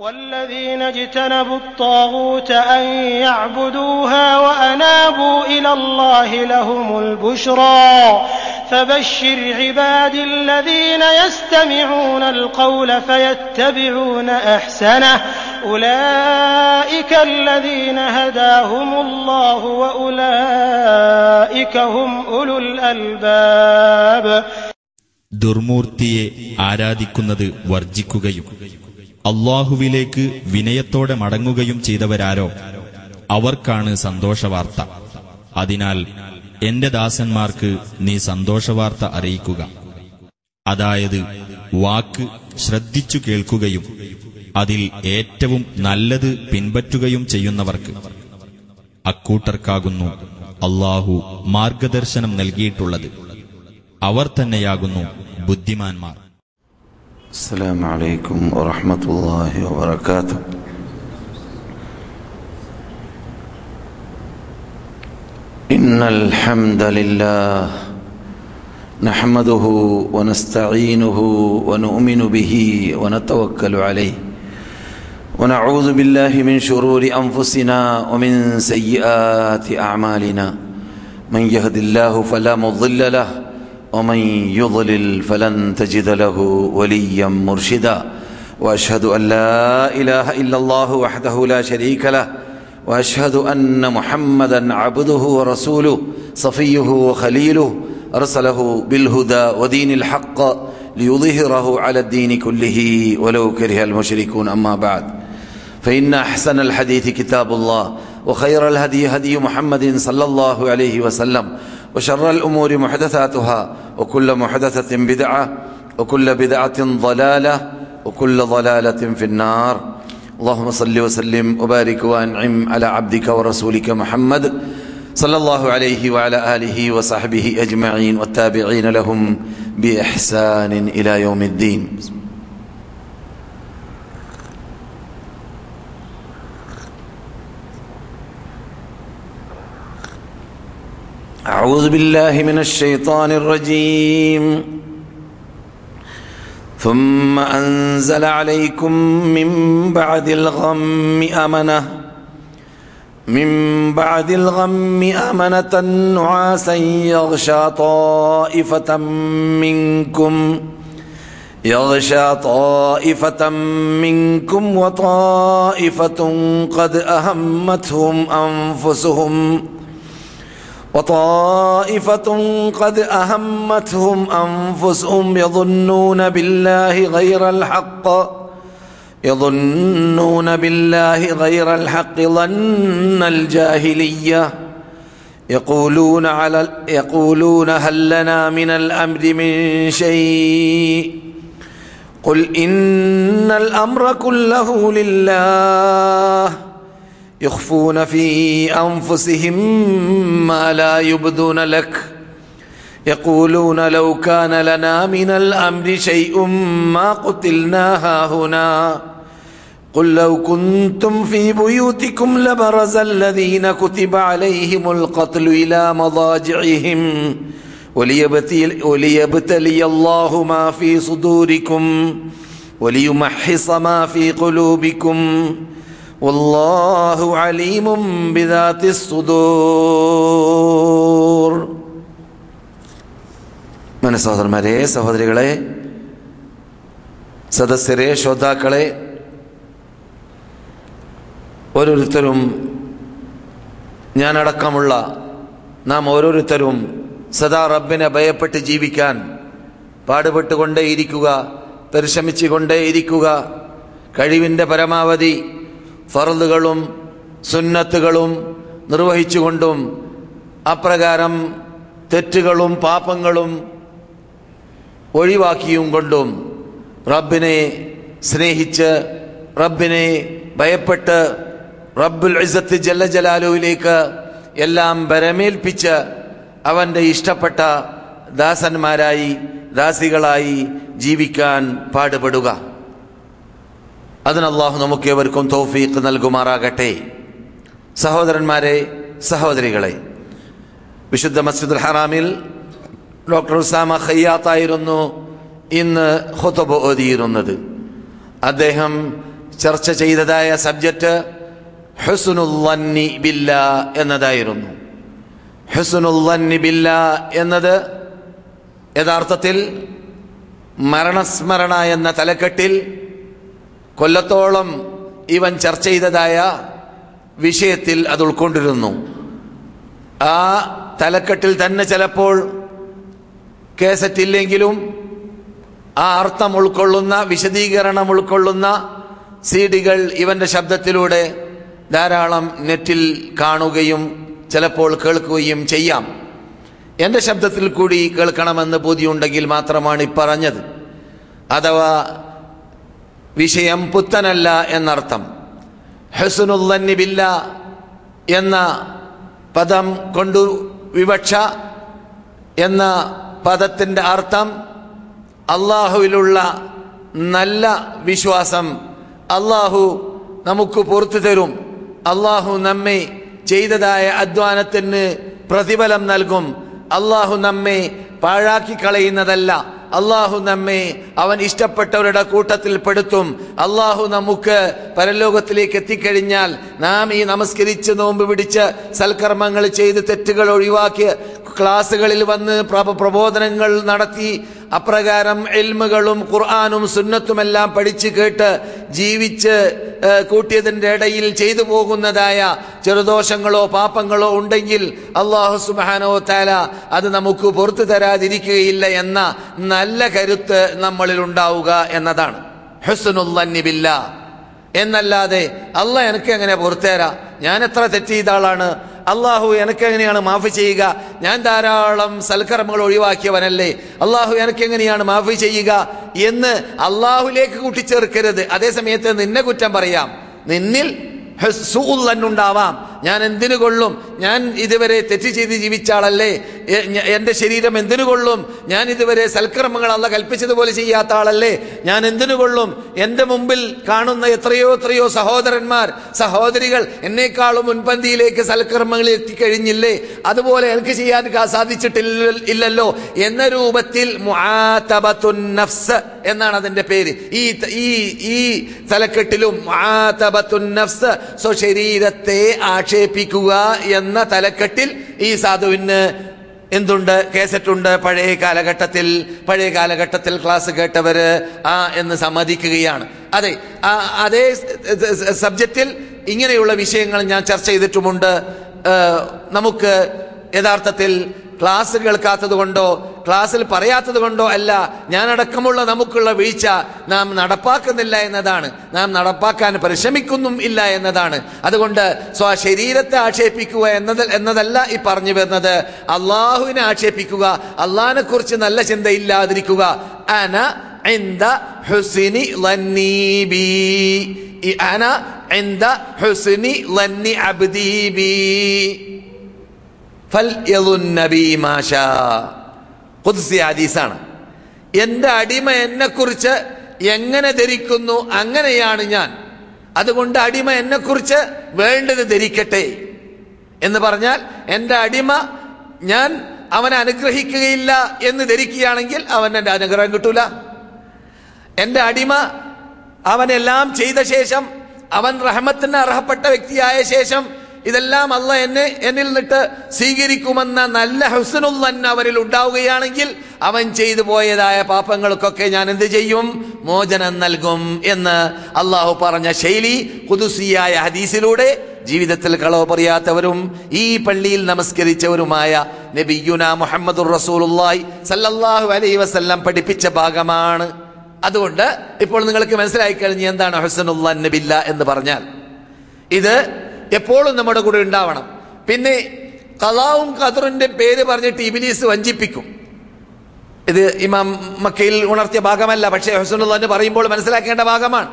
والذين اجتنبوا الطاغوت أن يعبدوها وأنابوا إلى الله لهم البشرى فبشر عبادي الذين يستمعون القول فيتبعون أحسنه أولئك الذين هداهم الله وأولئك هم أولو الألباب ദുർമൂർത്തിയെ ആരാധിക്കുന്നത് വർജിക്കുകയും അള്ളാഹുവിലേക്ക് വിനയത്തോടെ മടങ്ങുകയും ചെയ്തവരാരോ? അവർക്കാണ് സന്തോഷവാർത്ത. അതിനാൽ എന്റെ ദാസന്മാർക്ക് നീ സന്തോഷവാർത്ത അറിയിക്കുക. അതായത് വാക്ക് ശ്രദ്ധിച്ചു കേൾക്കുകയും അതിൽ ഏറ്റവും നല്ലത് പിൻപറ്റുകയും ചെയ്യുന്നവർക്ക്. അക്കൂട്ടർക്കാകുന്നു അള്ളാഹു മാർഗദർശനം നൽകിയിട്ടുള്ളത്. അവർ തന്നെയാകുന്നു ബുദ്ധിമാന്മാർ. السلام عليكم ورحمة الله وبركاته. إن الحمد لله نحمده ونستعينه ونؤمن به ونتوكل عليه ونعوذ بالله من شرور أنفسنا ومن سيئات أعمالنا. من يهد الله فلا مضل له ومن يضلل فلن تجد له وليا مرشدا. وأشهد أن لا إله إلا الله وحده لا شريك له. وأشهد أن محمدا عبده ورسوله صفيه وخليله. أرسله بالهدى ودين الحق ليظهره على الدين كله ولو كره المشركون. أما بعد فإن أحسن الحديث كتاب الله وخير الهدي هدي محمد صلى الله عليه وسلم وشر الأمور محدثاتها وكل محدثة بدعة وكل بدعة ضلالة وكل ضلالة في النار. اللهم صل وسلم وبارك وأنعم على عبدك ورسولك محمد صلى الله عليه وعلى آله وصحبه أجمعين والتابعين لهم بإحسان إلى يوم الدين. أعوذ بالله من الشيطان الرجيم. ثم أنزل عليكم من بعد الغم أمنة من بعد الغم أمنة نعاسا يغشى طائفة منكم يغشى طائفة منكم وطائفة قد أهمتهم أنفسهم. وطائفة قد أهمتهم أنفسهم يظنون بالله غير الحق يظنون بالله غير الحق ظن الجاهلية. يقولون على يقولون هل لنا من الأمر من شيء؟ قل إن الأمر كله لله. يخفون في أنفسهم ما لا يبدون لك. يقولون لو كان لنا من الأمر شيء ما قتلنا هاهنا. قل لو كنتم في بيوتكم لبرز الذين كتب عليهم القتل إلى مضاجعهم. وليبتلي, وليبتلي الله ما في صدوركم. وليمحص ما في قلوبكم. വല്ലാഹു അലീമും ബിദാത്തി സുദൂർ. മനസ്സഹോദരന്മാരെ സഹോദരികളെ സദസ്യരെ ശ്രോതാക്കളെ ഓരോരുത്തരും ഞാനടക്കമുള്ള നാം ഓരോരുത്തരും സദാ റബ്ബിനെ ഭയപ്പെട്ട് ജീവിക്കാൻ പാടുപെട്ടുകൊണ്ടേയിരിക്കുക പരിശ്രമിച്ചുകൊണ്ടേയിരിക്കുക കഴിവിന്റെ പരമാവധി ഫറലുകളും സുന്നത്തുകളും നിർവഹിച്ചുകൊണ്ടും അപ്രകാരം തെറ്റുകളും പാപങ്ങളും ഒഴിവാക്കിയും കൊണ്ടും റബ്ബിനെ സ്നേഹിച്ച് റബ്ബിനെ ഭയപ്പെട്ട് റബ്ബുൽ ഇസത്ത് ജല്ല ജലാലുവിലേക്ക് എല്ലാം ബരമേൽപ്പിച്ച് അവന്റെ ഇഷ്ടപ്പെട്ട ദാസന്മാരായി ദാസികളായി ജീവിക്കാൻ പാടുപെടുക. അതിന് അള്ളാഹു നമുക്ക് ഏവർക്കും തൗഫീഖ് നൽകുമാറാകട്ടെ. സഹോദരന്മാരെ സഹോദരികളെ വിശുദ്ധ മസ്ജിദുൽ ഹറാമിൽ ഡോക്ടർ ഉസാമ ഖയ്യാത്തായിരുന്നു ഇന്ന് ഹുതബ് ഓതിയിരുന്നത്. അദ്ദേഹം ചർച്ച ചെയ്തതായ സബ്ജക്റ്റ് ഹുസുനുല്ലന്നി ബില്ല എന്നതായിരുന്നു. ഹുസുനുല്ലന്നി ബില്ല എന്നത് യഥാർത്ഥത്തിൽ മരണസ്മരണ എന്ന തലക്കെട്ടിൽ കൊല്ലത്തോളം ഇവൻ ചർച്ച ചെയ്തതായ വിഷയത്തിൽ അത് ഉൾക്കൊണ്ടിരുന്നു. ആ തലക്കെട്ടിൽ തന്നെ ചിലപ്പോൾ കേസറ്റില്ലെങ്കിലും ആ അർത്ഥം ഉൾക്കൊള്ളുന്ന വിശദീകരണം ഉൾക്കൊള്ളുന്ന സീഡികൾ ഇവന്റെ ശബ്ദത്തിലൂടെ ധാരാളം നെറ്റിൽ കാണുകയും ചിലപ്പോൾ കേൾക്കുകയും ചെയ്യാം. എന്റെ ശബ്ദത്തിൽ കൂടി കേൾക്കണമെന്ന് ബോധ്യമുണ്ടെങ്കിൽ മാത്രമാണ് പറഞ്ഞത്. അഥവാ വിഷയം പുത്തനല്ല എന്നർത്ഥം. ഹസുനുല്ലന്നിബില്ല എന്ന പദം കൊണ്ടു വിവക്ഷ എന്ന പദത്തിന്റെ അർത്ഥം അള്ളാഹുവിലുള്ള നല്ല വിശ്വാസം. അള്ളാഹു നമുക്ക് പുറത്തു തരും. അള്ളാഹു നമ്മെ ചെയ്തതായ അധ്വാനത്തിന് പ്രതിഫലം നൽകും. അള്ളാഹു നമ്മെ പാഴാക്കി കളയുന്നതല്ല. അള്ളാഹു നമ്മെ അവൻ ഇഷ്ടപ്പെട്ടവരുടെ കൂട്ടത്തിൽ പെടുത്തും. അള്ളാഹു നമുക്ക് പരലോകത്തിലേക്ക് എത്തിക്കഴിഞ്ഞാൽ നാം ഈ നമസ്കരിച്ച് നോമ്പ് പിടിച്ച് സൽക്കർമ്മങ്ങൾ ചെയ്ത് തെറ്റുകൾ ഒഴിവാക്കി ക്ലാസ്സുകളിൽ വന്ന് പ്രബോധനങ്ങൾ നടത്തി അപ്രകാരം എൽമുകളും ഖുർആാനും സുന്നത്തുമെല്ലാം പഠിച്ചു കേട്ട് ജീവിച്ച് കൂട്ടിയതിന്റെ ഇടയിൽ ചെയ്തു പോകുന്നതായ ചെറുദോഷങ്ങളോ പാപങ്ങളോ ഉണ്ടെങ്കിൽ അള്ളാഹു സുബാനോ താല അത് നമുക്ക് പുറത്തു തരാതിരിക്കുകയില്ല എന്ന നല്ല കരുത്ത് നമ്മളിൽ ഉണ്ടാവുക എന്നതാണ്. ഹുസ്നുല്ലന്നിബില്ല എന്നല്ലാതെ അല്ല എനിക്ക് എങ്ങനെ പുറത്തേരാ ഞാൻ എത്ര തെറ്റ് ചെയ്ത ആളാണ്? അള്ളാഹു എങ്ങനെയാണ് മാഫി ചെയ്യുക? ഞാൻ ധാരാളം സൽക്കർമ്മങ്ങൾ ഒഴിവാക്കിയവനല്ലേ. അള്ളാഹു എങ്ങനെയാണ് മാഫി ചെയ്യുക? എന്ന് അള്ളാഹുലേക്ക് കൂട്ടിച്ചേർക്കരുത്. അതേ സമയത്ത് നിന്നെ കുറ്റം പറയാം. നിന്നിൽ ഉണ്ടാവാം ഞാൻ എന്തിനു കൊള്ളും? ഞാൻ ഇതുവരെ തെറ്റ് ചെയ്ത് ജീവിച്ച ആളല്ലേ. എ- ഞ- എന്റെ ശരീരം എന്തിനു കൊള്ളും? ഞാൻ ഇതുവരെ സൽക്കർമ്മങ്ങൾ അല്ല കൽപ്പിച്ചതുപോലെ ചെയ്യാത്ത ആളല്ലേ? ഞാൻ എന്തിനു കൊള്ളും? എന്റെ മുമ്പിൽ കാണുന്ന എത്രയോ എത്രയോ സഹോദരന്മാർ സഹോദരികൾ എന്നേക്കാളും മുൻപന്തിയിലേക്ക് സൽക്കർമ്മങ്ങളിൽ എത്തിക്കഴിഞ്ഞില്ലേ? അതുപോലെ എനിക്ക് ചെയ്യാൻ സാധിച്ചിട്ടില്ല ഇല്ലല്ലോ. എന്ന രൂപത്തിൽ നഫ്സ് എന്നാണ് അതിന്റെ പേര്. ഈ ഈ ഈ തലക്കെട്ടിലും നഫ്സ് സ്വശരീരത്തെ ആക്ഷേപിക്കുക എന്ന തലക്കെട്ടിൽ ഈ സാധുവിന് എന്തുണ്ട്? കേസറ്റുണ്ട്. പഴയ കാലഘട്ടത്തിൽ പഴയ കാലഘട്ടത്തിൽ ക്ലാസ് കേട്ടവര് ആ എന്ന് സമ്മതിക്കുകയാണ്. അതെ അതേ സബ്ജക്റ്റിൽ ഇങ്ങനെയുള്ള വിഷയങ്ങൾ ഞാൻ ചർച്ച ചെയ്തിട്ടുമുണ്ട്. നമുക്ക് യഥാർത്ഥത്തിൽ ക്ലാസ് കേൾക്കാത്തത് കൊണ്ടോ ക്ലാസ്സിൽ പറയാത്തത് കൊണ്ടോ അല്ല ഞാനടക്കമുള്ള നമുക്കുള്ള വീഴ്ച നാം നടപ്പാക്കുന്നില്ല എന്നതാണ് നാം നടപ്പാക്കാൻ പരിശ്രമിക്കുന്നും ഇല്ല എന്നതാണ് അതുകൊണ്ട് സ്വശരീരത്തെ ആക്ഷേപിക്കുക എന്നത് എന്നതല്ല ഈ പറഞ്ഞു വരുന്നത് അള്ളാഹുവിനെ ആക്ഷേപിക്കുക അള്ളാഹിനെ കുറിച്ച് നല്ല ചിന്തയില്ലാതിരിക്കുക അന عند حسن ظني بي أنا عند حسن ظن عبدي بي ഫൽ നബി മാഷ കുദ്സി ഹദീസാണ്. എന്റെ അടിമ എന്നെക്കുറിച്ച് എങ്ങനെ ധരിക്കുന്നു അങ്ങനെയാണ് ഞാൻ. അതുകൊണ്ട് അടിമ എന്നെക്കുറിച്ച് വേണ്ടത് ധരിക്കട്ടെ. എന്ന് പറഞ്ഞാൽ എന്റെ അടിമ ഞാൻ അവനെ അനുഗ്രഹിക്കുകയില്ല എന്ന് ധരിക്കുകയാണെങ്കിൽ അവൻ എന്റെ അനുഗ്രഹം കിട്ടൂല. എന്റെ അടിമ അവനെല്ലാം ചെയ്ത ശേഷം അവൻ റഹമത്തിന് അർഹപ്പെട്ട വ്യക്തിയായ ശേഷം ഇതെല്ലാം അല്ല എന്നെ എന്നിൽ നിന്നിട്ട് സ്വീകരിക്കുമെന്ന നല്ല തന്നെ അവരിൽ ഉണ്ടാവുകയാണെങ്കിൽ അവൻ ചെയ്തു പോയതായ പാപങ്ങൾക്കൊക്കെ ഞാൻ എന്ത് ചെയ്യും? മോചനം നൽകും എന്ന് അള്ളാഹു പറഞ്ഞ ശൈലി കുതുസിയായ ഹദീസിലൂടെ ജീവിതത്തിൽ കളവ് പറയാത്തവരും ഈ പള്ളിയിൽ നമസ്കരിച്ചവരുമായ നബിയുന മുഹമ്മദുർ റസൂലുള്ളാഹി സല്ലല്ലാഹു അലൈഹി വസല്ലം പഠിപ്പിച്ച ഭാഗമാണ്. അതുകൊണ്ട് ഇപ്പോൾ നിങ്ങൾക്ക് മനസ്സിലായി കഴിഞ്ഞ് എന്താണ് ഹസനുള്ള നബില്ല എന്ന് പറഞ്ഞാൽ ഇത് എപ്പോഴും നമ്മുടെ കൂടെ ഉണ്ടാവണം. പിന്നെ കലാവും ഖദറിന്റെ പേര് പറഞ്ഞിട്ട് ഇബിലീസ് വഞ്ചിപ്പിക്കും. ഇത് ഇമാം മക്കയിൽ ഉണർത്തിയ ഭാഗമല്ല പക്ഷേ ഹുസനുള്ള പറയുമ്പോൾ മനസ്സിലാക്കേണ്ട ഭാഗമാണ്.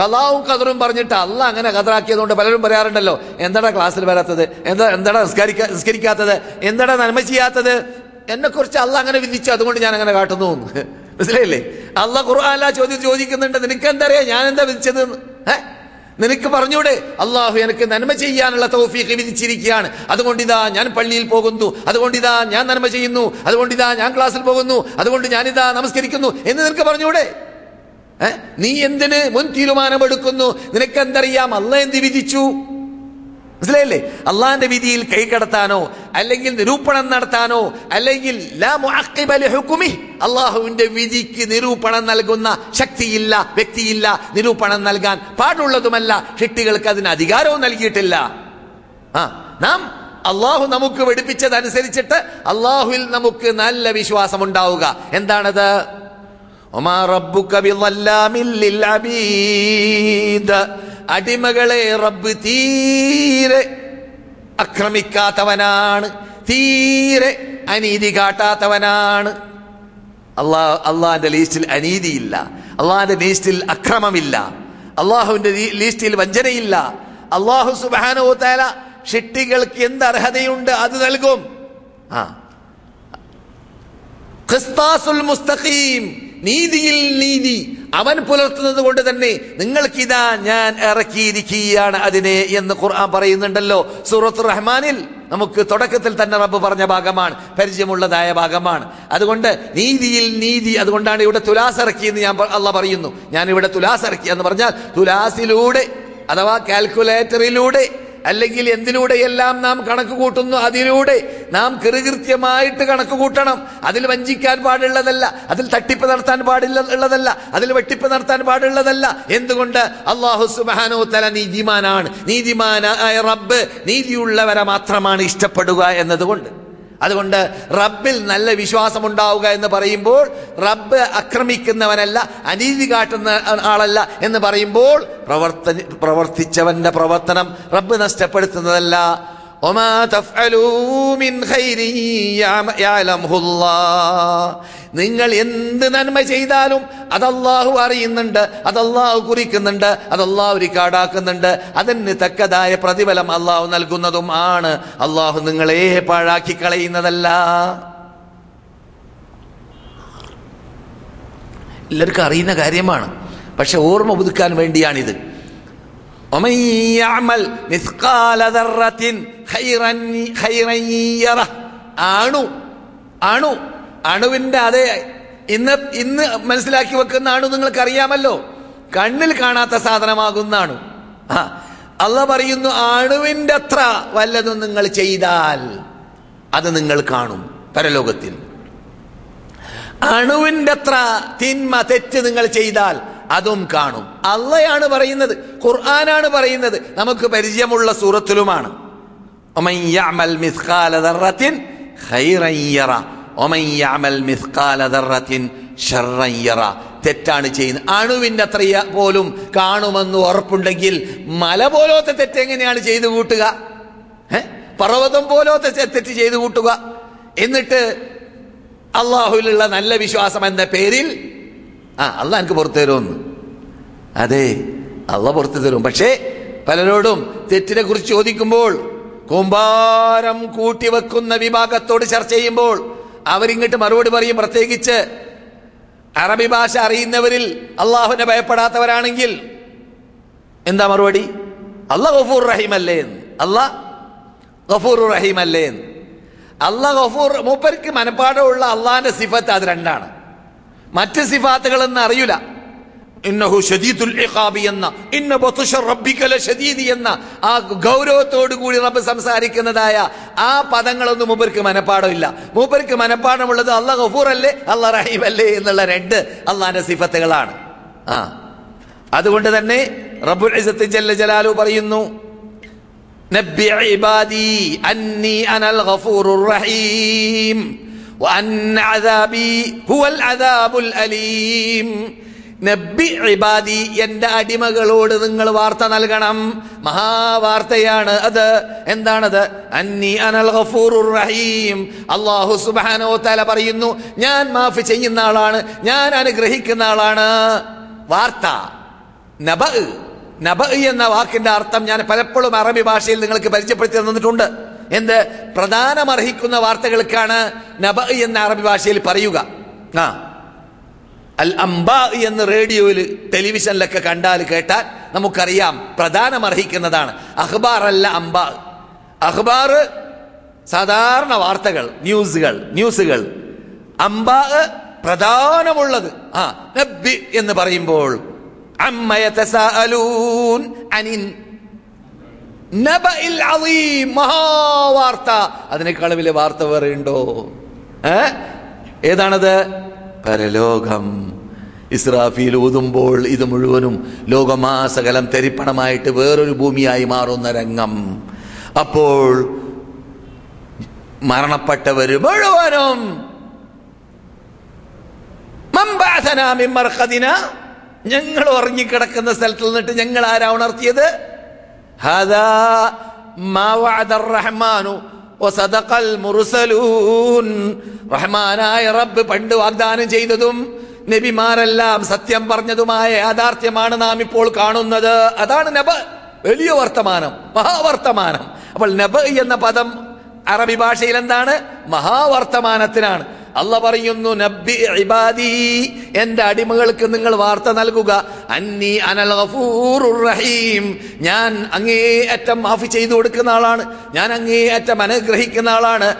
കലാവും ഖദറും പറഞ്ഞിട്ട് അല്ല അങ്ങനെ കതറാക്കിയതുകൊണ്ട് പലരും പറയാറുണ്ടല്ലോ എന്താടാ ക്ലാസ്സിൽ വരാത്തത്? എന്താ എന്താടാ നിസ്കരിക്കാ നിസ്കരിക്കാത്തത്? എന്താടാ നന്മ ചെയ്യാത്തത്? എന്നെ കുറിച്ച് അല്ല അങ്ങനെ വിധിച്ചു അതുകൊണ്ട് ഞാൻ അങ്ങനെ കാട്ടുന്നു. മനസ്സിലായില്ലേ? അല്ല ഖുർആാന ചോദ്യം ചോദിക്കുന്നുണ്ട് നിനക്ക് അറിയാം ഞാൻ എന്താ വിധിച്ചത്? എന്ന്? നിനക്ക് പറഞ്ഞൂടെ? അള്ളാഹു എനിക്ക് നന്മ ചെയ്യാനുള്ള തൗഫീഖ് വിധിച്ചിരിക്കുകയാണ്. അതുകൊണ്ട് ഇതാ ഞാൻ പള്ളിയിൽ പോകുന്നു. അതുകൊണ്ട് ഇതാ ഞാൻ നന്മ ചെയ്യുന്നു. അതുകൊണ്ട് ഇതാ ഞാൻ ക്ലാസ്സിൽ പോകുന്നു. അതുകൊണ്ട് ഞാനിതാ നമസ്കരിക്കുന്നു. എന്ന് നിനക്ക് പറഞ്ഞൂടെ? നീ എന്തിന് മുൻ തീരുമാനമെടുക്കുന്നു? നിനക്കെന്തറിയാം അല്ല എന്ത് വിധിച്ചു? മനസ്സിലായില്ലേ? അള്ളാന്റെ വിധിയിൽ കൈകടത്താനോ അല്ലെങ്കിൽ നിരൂപണം നടത്താനോ അല്ലെങ്കിൽ അള്ളാഹുവിന്റെ വിധിക്ക് നിരൂപണം നൽകുന്ന ശക്തിയില്ല വ്യക്തിയില്ല നിരൂപണം നൽകാൻ പാടുള്ളതുമല്ല ഷിട്ടികൾക്ക് അതിന് അധികാരവും നൽകിയിട്ടില്ല. ആ നാം അള്ളാഹു നമുക്ക് വെടിപ്പിച്ചതനുസരിച്ചിട്ട് അള്ളാഹുവിൽ നമുക്ക് നല്ല വിശ്വാസം ഉണ്ടാവുക എന്താണത്? ഒമാ റബ്ബുക ബിളല്ലാമിൽ ലിൽ അബീദ്. അടിമകളെ റബ്ബ് തീരെ അക്രമിക്കാത്തവനാണ് തീരെ അനീതി കാട്ടാത്തവനാണ്. അള്ളാ അള്ളാഹിന്റെ ലീസ്റ്റിൽ അനീതിയില്ല അള്ളാഹിന്റെ ലീസ്റ്റിൽ അക്രമമില്ല അള്ളാഹുവിന്റെ ലീസ്റ്റിൽ വഞ്ചനയില്ല. അള്ളാഹു സുബാനോ താല ഷിട്ടികൾക്ക് എന്ത് അർഹതയുണ്ട് അത് നൽകും. ആ. ഖിസ്താസുൽ മുസ്തഖീം നീതിയിൽ നീതി അവൻ പുലർത്തുന്നത് കൊണ്ട് തന്നെ നിങ്ങൾക്കിതാ ഞാൻ ഇറക്കിയിരിക്കുകയാണ് അതിനെ എന്ന് ഖുർആൻ പറയുന്നുണ്ടല്ലോ. സൂറത്ത് റഹ്മാനിൽ നമുക്ക് തുടക്കത്തിൽ തന്നെ റബ്ബ് പറഞ്ഞ ഭാഗമാണ് പരിചയമുള്ളതായ ഭാഗമാണ്. അതുകൊണ്ട് നീതിയിൽ നീതി അതുകൊണ്ടാണ് ഇവിടെ തുലാസ് ഇറക്കിയെന്ന് ഞാൻ അല്ല പറയുന്നു. ഞാൻ ഇവിടെ തുലാസ് ഇറക്കി എന്ന് പറഞ്ഞാൽ തുലാസിലൂടെ അഥവാ കാൽക്കുലേറ്ററിലൂടെ അല്ലെങ്കിൽ എന്തിലൂടെയെല്ലാം നാം കണക്ക് കൂട്ടുന്നു അതിലൂടെ നാം കൃകൃത്യമായിട്ട് കണക്ക് കൂട്ടണം. അതിൽ വഞ്ചിക്കാൻ പാടുള്ളതല്ല അതിൽ തട്ടിപ്പ് നടത്താൻ പാടില്ല ഉള്ളതല്ല അതിൽ വെട്ടിപ്പ് നടത്താൻ പാടുള്ളതല്ല. എന്തുകൊണ്ട്? അള്ളാഹു സുബാനോ തല നീതിമാനാണ്. നീതിമാനായ റബ്ബ് നീതിയുള്ളവരെ മാത്രമാണ് ഇഷ്ടപ്പെടുക എന്നതുകൊണ്ട്. അതുകൊണ്ട് റബ്ബിൽ നല്ല വിശ്വാസം ഉണ്ടാവുക എന്ന് പറയുമ്പോൾ റബ്ബ് ആക്രമിക്കുന്നവനല്ല അനീതി കാട്ടുന്ന ആളല്ല എന്ന് പറയുമ്പോൾ പ്രവർത്ത പ്രവർത്തിച്ചവന്റെ പ്രവർത്തനം റബ്ബ് നഷ്ടപ്പെടുത്തുന്നതല്ല. നിങ്ങൾ എന്ത് നന്മ ചെയ്താലും അതല്ലാഹു അറിയുന്നുണ്ട് അതല്ലാഹു കുറിക്കുന്നുണ്ട് അതല്ലാഹു റിക്കാർഡാക്കുന്നുണ്ട്. അതിന് തക്കതായ പ്രതിഫലം അള്ളാഹു നൽകുന്നതും ആണ്. അള്ളാഹു നിങ്ങളെ പാഴാക്കി കളയുന്നതല്ല. എല്ലാവർക്കും അറിയുന്ന കാര്യമാണ്. പക്ഷെ ഓർമ്മ പുതുക്കാൻ വേണ്ടിയാണിത്. ഖൈറയ്യറ അണു അണുവിന്റെ അതേ ഇന്ന് ഇന്ന് മനസ്സിലാക്കി വെക്കുന്ന അണു നിങ്ങൾക്ക് അറിയാമല്ലോ കണ്ണിൽ കാണാത്ത സാധനമാകുന്ന അണു. ആ അല്ല പറയുന്നു അണുവിന്റെ അത്ര വല്ലതും നിങ്ങൾ ചെയ്താൽ അത് നിങ്ങൾ കാണും പരലോകത്തിൽ. അണുവിന്റെ അത്ര തിന്മ തെറ്റ് നിങ്ങൾ ചെയ്താൽ അതും കാണും. അള്ളയാണ് പറയുന്നത് ഖുർആനാണ് പറയുന്നത് നമുക്ക് പരിചയമുള്ള സൂറത്തിലുമാണ്. ഒമൻ യാമൽ മിസ്കാല ദറത്തിൻ ഖൈറയ്യറ ഒമൻ യാമൽ മിസ്കാല ദറത്തിൻ യറ തെറ്റാണ് ചെയ്യുന്നത്. അണുവിന്റെ അത്ര പോലും കാണുമെന്ന് ഉറപ്പുണ്ടെങ്കിൽ മല പോലത്തെ തെറ്റ് എങ്ങനെയാണ് ചെയ്തു കൂട്ടുക? പർവതം പോലത്തെ തെറ്റ് ചെയ്തു കൂട്ടുക. എന്നിട്ട് അള്ളാഹുലുള്ള നല്ല വിശ്വാസം എന്ന പേരിൽ ആ അല്ല എനിക്ക് പുറത്തു തരുമെന്ന്. അതെ അല്ല പുറത്തു തരും. പക്ഷേ പലരോടും തെറ്റിനെ കുറിച്ച് ചോദിക്കുമ്പോൾ കൂമ്പാരം കൂട്ടിവെക്കുന്ന വിഭാഗത്തോട് ചർച്ച ചെയ്യുമ്പോൾ അവരിങ്ങോട്ട് മറുപടി പറയും പ്രത്യേകിച്ച് അറബി ഭാഷ അറിയുന്നവരിൽ അള്ളാഹുവിനെ ഭയപ്പെടാത്തവരാണെങ്കിൽ എന്താ മറുപടി? അള്ളാഹ് ഗഫൂർ റഹീം അല്ലേ അള്ളാഹ് ഗഫൂർ റഹീം അല്ലേ അള്ളാഹ് ഗഫൂർ മൂപ്പർക്ക് മനപ്പാടമുള്ള അള്ളാഹിന്റെ സിഫത്ത് അത് രണ്ടാണ്. മറ്റ് സിഫാത്തുകളെന്ന് അറിയില്ല ഇന്നഹു ഷദീദുൽ ഇഖാബി എന്ന ഇന്ന ബത്തുഷ റബ്ബിക്കല ഷദീദി എന്ന ആ ഗൗരവത്തോടു കൂടി റബ്ബ് സംസാരിക്കുന്നതായ ആ പദങ്ങളൊന്നും മൂപ്പർക്ക് മനപ്പാടമില്ല. മൂപ്പർക്ക് മനപ്പാടമുള്ളത് അല്ല ഗഫൂർ അല്ലേ അല്ല റഹീം അല്ലേ എന്നുള്ള രണ്ട് അള്ളാന്റെ സിഫത്തുകളാണ്. ആ. അതുകൊണ്ട് തന്നെ റബ്ബുൽ ഇസത്ത് ജല്ല ജലാലു പറയുന്നു ഇബാദി അന്നി അനൽ ഗഫൂറുർ റഹീം അദാബി ഹുവൽ അദാബുൽ അലീം. നബി ഇബാദി എന്റെ അടിമകളോട് നിങ്ങൾ വാർത്ത നൽകണം. മഹാവാർത്തയാണ് അത്. എന്താണത്? അന്നി അനൽ ഗഫൂറുർ റഹീം. അള്ളാഹു സുബ്ഹാനഹു തആല പറയുന്നു ഞാൻ മാഫ് ചെയ്യുന്ന ആളാണ് ഞാൻ അനുഗ്രഹിക്കുന്ന ആളാണ്. വാർത്ത. നബ നബ എന്ന വാക്കിന്റെ അർത്ഥം ഞാൻ പലപ്പോഴും അറബി ഭാഷയിൽ നിങ്ങൾക്ക് പരിചയപ്പെടുത്തി തന്നിട്ടുണ്ട്. എന്ത്? പ്രധാനമർഹിക്കുന്ന വാർത്തകൾക്കാണ് നബ എന്ന അറബി ഭാഷയിൽ പറയുക. ആ. അൽ അംബ എന്ന് റേഡിയോയിൽ ടെലിവിഷനിലൊക്കെ കണ്ടാൽ കേട്ടാൽ നമുക്കറിയാം പ്രധാനമർഹിക്കുന്നതാണ് അഖ്ബാർ അല്ല അംബ. അഖ്ബാർ സാധാരണ വാർത്തകൾ ന്യൂസുകൾ ന്യൂസുകൾ. അംബ പ്രധാനമുള്ളത്. ആ നബി എന്ന് പറയുമ്പോൾ അനിൻ. മഹാവാർത്ത. അതിനേക്കാൾ വലിയ വാർത്ത വേറെ ഉണ്ടോ? ഏതാണത്? പരലോകം. ഇസ്രാഫീൽ ഊതുമ്പോൾ ഇത് മുഴുവനും ലോകമാസകലം തെരിപ്പണമായിട്ട് വേറൊരു ഭൂമിയായി മാറുന്ന രംഗം. അപ്പോൾ മരണപ്പെട്ടവർ മുഴുവനും ഞങ്ങൾ ഉറങ്ങിക്കിടക്കുന്ന സ്ഥലത്ത് നിന്നിട്ട് ഞങ്ങൾ ആരാ ഉണർത്തിയത്? ഹദാ റഹ്മാനായ റബ്ബ് പണ്ട് വാഗ്ദാനം ചെയ്തതും നബിമാരെല്ലാം സത്യം പറഞ്ഞതുമായ യാഥാർത്ഥ്യമാണ് നാം ഇപ്പോൾ കാണുന്നത്. അതാണ് നബ. വലിയ വർത്തമാനം മഹാവർത്തമാനം. അപ്പോൾ നബ എന്ന പദം അറബി ഭാഷയിൽ എന്താണ്? മഹാവർത്തമാനത്തിനാണ്. അല്ല പറയുന്നു നബ്ബി ഇബാദി എന്റെ അടിമകൾക്ക് നിങ്ങൾ വാർത്ത നൽകുക. അന്നി അനൽ റഹീം. ഞാൻ അങ്ങേ അറ്റം മാഫി ചെയ്തു കൊടുക്കുന്ന ആളാണ്. ഞാൻ അങ്ങേ അറ്റം അനുഗ്രഹിക്കുന്ന ആളാണ്.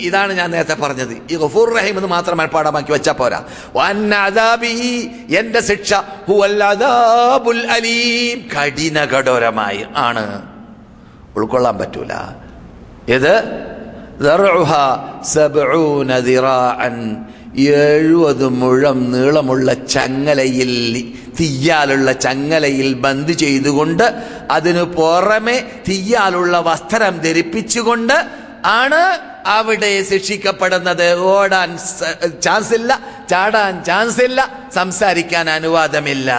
ഇതാണ് ഞാൻ നേരത്തെ പറഞ്ഞത്. ഈ ഗഫൂർ റഹീം എന്ന് മാത്രം മനപ്പാടമാക്കി വെച്ചാ പോരാ. എന്റെ ശിക്ഷ ഹുവൽ അദാബുൽ അലീം. കഠിന കഠോരമായി ആണ്. ഉൾക്കൊള്ളാൻ പറ്റൂല. ഇത് ദറുഹ സബൂന ദിറാഅൻ എഴുപത് മുഴം നീളമുള്ള ചങ്ങലയിൽ തീയാലുള്ള ചങ്ങലയിൽ ബന്ദ് ചെയ്തുകൊണ്ട് അതിനു പുറമെ തീയാലുള്ള വസ്ത്രം ധരിപ്പിച്ചുകൊണ്ട് ആണ് അവിടെ ശിക്ഷിക്കപ്പെടുന്നത്. ഓടാൻ ചാൻസ് ഇല്ല ചാടാൻ ചാൻസ് ഇല്ല സംസാരിക്കാൻ അനുവാദമില്ല.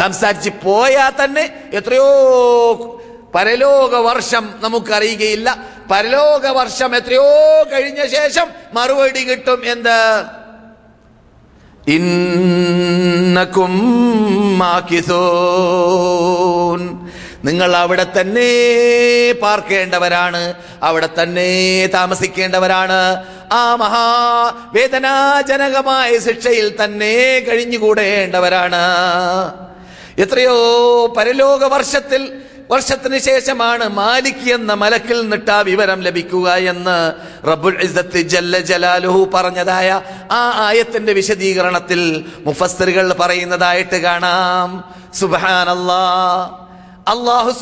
സംസാരിച്ച് പോയാൽ തന്നെ എത്രയോ പരലോക വർഷം നമുക്കറിയുകയില്ല. പരലോക വർഷം എത്രയോ കഴിഞ്ഞ ശേഷം മറുപടി കിട്ടും എന്ത്? നിങ്ങൾ അവിടെ തന്നെ പാർക്കേണ്ടവരാണ്. അവിടെ തന്നെ താമസിക്കേണ്ടവരാണ്. ആ മഹാ വേദനാജനകമായ ശിക്ഷയിൽ തന്നെ കഴിഞ്ഞുകൂടേണ്ടവരാണ്. എത്രയോ പരലോക വർഷത്തിൽ വർഷത്തിന് ശേഷമാണ് മാലിക് എന്ന മലക്കിൽ നിന്നിട്ട് വിവരം ലഭിക്കുക എന്ന് റബ്ബുൽ ഇസത്ത് ജല്ല ജലാലുഹു പറഞ്ഞതായ ആ ആയത്തിന്റെ വിശദീകരണത്തിൽ മുഫസ്സറുകൾ പറയുന്നതായിട്ട് കാണാം. സുബാനല്ലാ അള്ളാഹു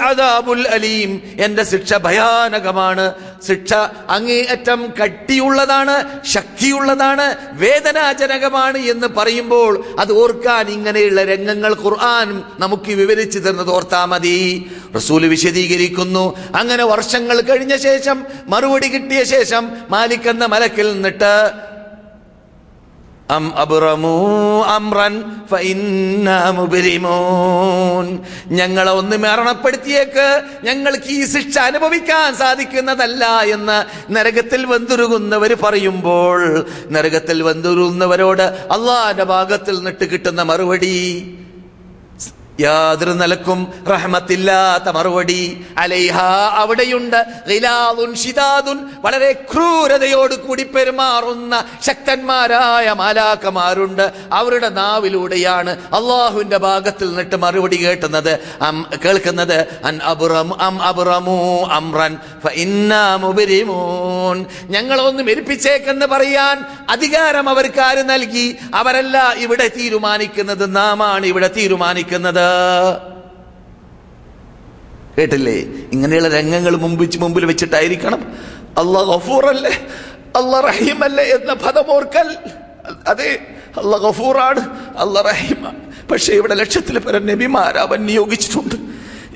അദാബുൽ അലീം. എന്റെ ശിക്ഷ ഭയാനകമാണ്. ശിക്ഷ അങ്ങേയറ്റം കട്ടിയുള്ളതാണ് ശക്തിയുള്ളതാണ് വേദനാജനകമാണ് എന്ന് പറയുമ്പോൾ അത് ഓർക്കാൻ ഇങ്ങനെയുള്ള രംഗങ്ങൾ ഖുർആൻ നമുക്ക് വിവരിച്ചു തരുന്നത് ഓർത്താ മതി. റസൂൽ വിശദീകരിക്കുന്നു അങ്ങനെ വർഷങ്ങൾ കഴിഞ്ഞ ശേഷം മറുപടി കിട്ടിയ ശേഷം മാലിക് എന്ന മലക്കിൽ നിന്നിട്ട് അം അബുറമൂ അമ്രൻ ഞങ്ങളെ ഒന്ന് മരണപ്പെടുത്തിയേക്ക്. ഞങ്ങൾക്ക് ഈ ശിക്ഷ അനുഭവിക്കാൻ സാധിക്കുന്നതല്ല എന്ന് നരകത്തിൽ വെന്തുരുകുന്നവർ പറയുമ്പോൾ നരകത്തിൽ വെന്തുരുകുന്നവരോട് അള്ളാന്റെ ഭാഗത്തിൽ നിന്നിട്ട് കിട്ടുന്ന മറുപടി യാതൊരു നിലക്കും റഹ്മത്തില്ലാത്ത മറുപടി. അലൈഹ അവിടെയുണ്ട്. വളരെ ക്രൂരതയോട് കൂടി പെരുമാറുന്ന ശക്തന്മാരായ മാലാക്കമാരുണ്ട് അവരുടെ നാവിലൂടെയാണ് അള്ളാഹുവിന്റെ ഭാഗത്തിൽ നിന്നിട്ട് മറുപടി കേട്ടുന്നത്. കേൾക്കുന്നത് അൻ അബുറം അം അബുറമൂ അമ്രൻ ഞങ്ങളൊന്ന് മെരിപ്പിച്ചേക്കെന്ന് പറയാൻ അധികാരം അവർക്കാര് നൽകി? അവരല്ല ഇവിടെ തീരുമാനിക്കുന്നത് നാമാണ് ഇവിടെ തീരുമാനിക്കുന്നത്. കേട്ടില്ലേ? ഇങ്ങനെയുള്ള രംഗങ്ങൾ മുമ്പിച്ച് മുമ്പിൽ വെച്ചിട്ടായിരിക്കണം. അള്ളാഹ് ഗഫൂറല്ലേ? അള്ളാഹ് റഹീമല്ലേ എന്ന പദമോർക്കൽ അതെ അള്ളാഹ് ഗഫൂറാണ് അള്ളാഹ് റഹീമാണ് പക്ഷെ ഇവിടെ ലക്ഷത്തിൽ പരം നബിമാർ അവൻ നിയോഗിച്ചിട്ടുണ്ട്.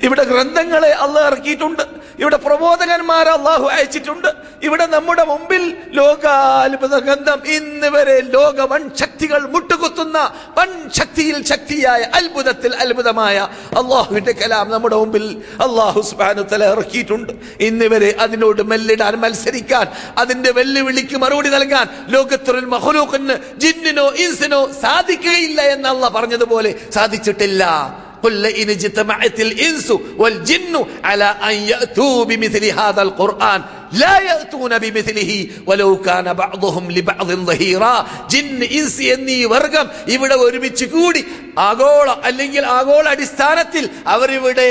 ഇവിടെ ഗ്രന്ഥങ്ങളെ അള്ളാഹ് ഇറക്കിയിട്ടുണ്ട്. ഇവിടെ പ്രബോധകന്മാർ അള്ളാഹു അയച്ചിട്ടുണ്ട്. ഇവിടെ നമ്മുടെ മുമ്പിൽ ലോകാത്ഭുത ഗന്ധം ഇന്ന് വരെ ലോക വൻ ശക്തികൾ മുട്ടുകുത്തുന്ന വൻ ശക്തിയിൽ ശക്തിയായ അത്ഭുതത്തിൽ അത്ഭുതമായ അള്ളാഹുവിന്റെ കലാം നമ്മുടെ മുമ്പിൽ അള്ളാഹു സുബാനു തല ഇറക്കിയിട്ടുണ്ട്. ഇന്ന് വരെ അതിനോട് മെല്ലിടാൻ മത്സരിക്കാൻ അതിന്റെ വെല്ലുവിളിക്ക് മറുപടി നൽകാൻ ലോകത്തൊരു മഹലൂക്കിന് ജിന്നിനോ ഇൻസിനോ സാധിക്കുകയില്ല എന്ന് അള്ളാഹ് പറഞ്ഞതുപോലെ സാധിച്ചിട്ടില്ല. قل إن اجتمعت الإنس والجن على أن يأتوا بمثل هذا القرآن. ലാ യഅ്തൂന ബിമിഥ്ലിഹി വലൗ കാന ബഅ്ദുഹും ലിബഅ്ദിൻ ദഹീറാ ജിൻ ഇൻസ് എന്നീ വർഗം ഇവിടെ ഒരുമിച്ച് കൂടി ആഗോള അല്ലെങ്കിൽ ആഗോള അടിസ്ഥാനത്തിൽ അവരിവിടെ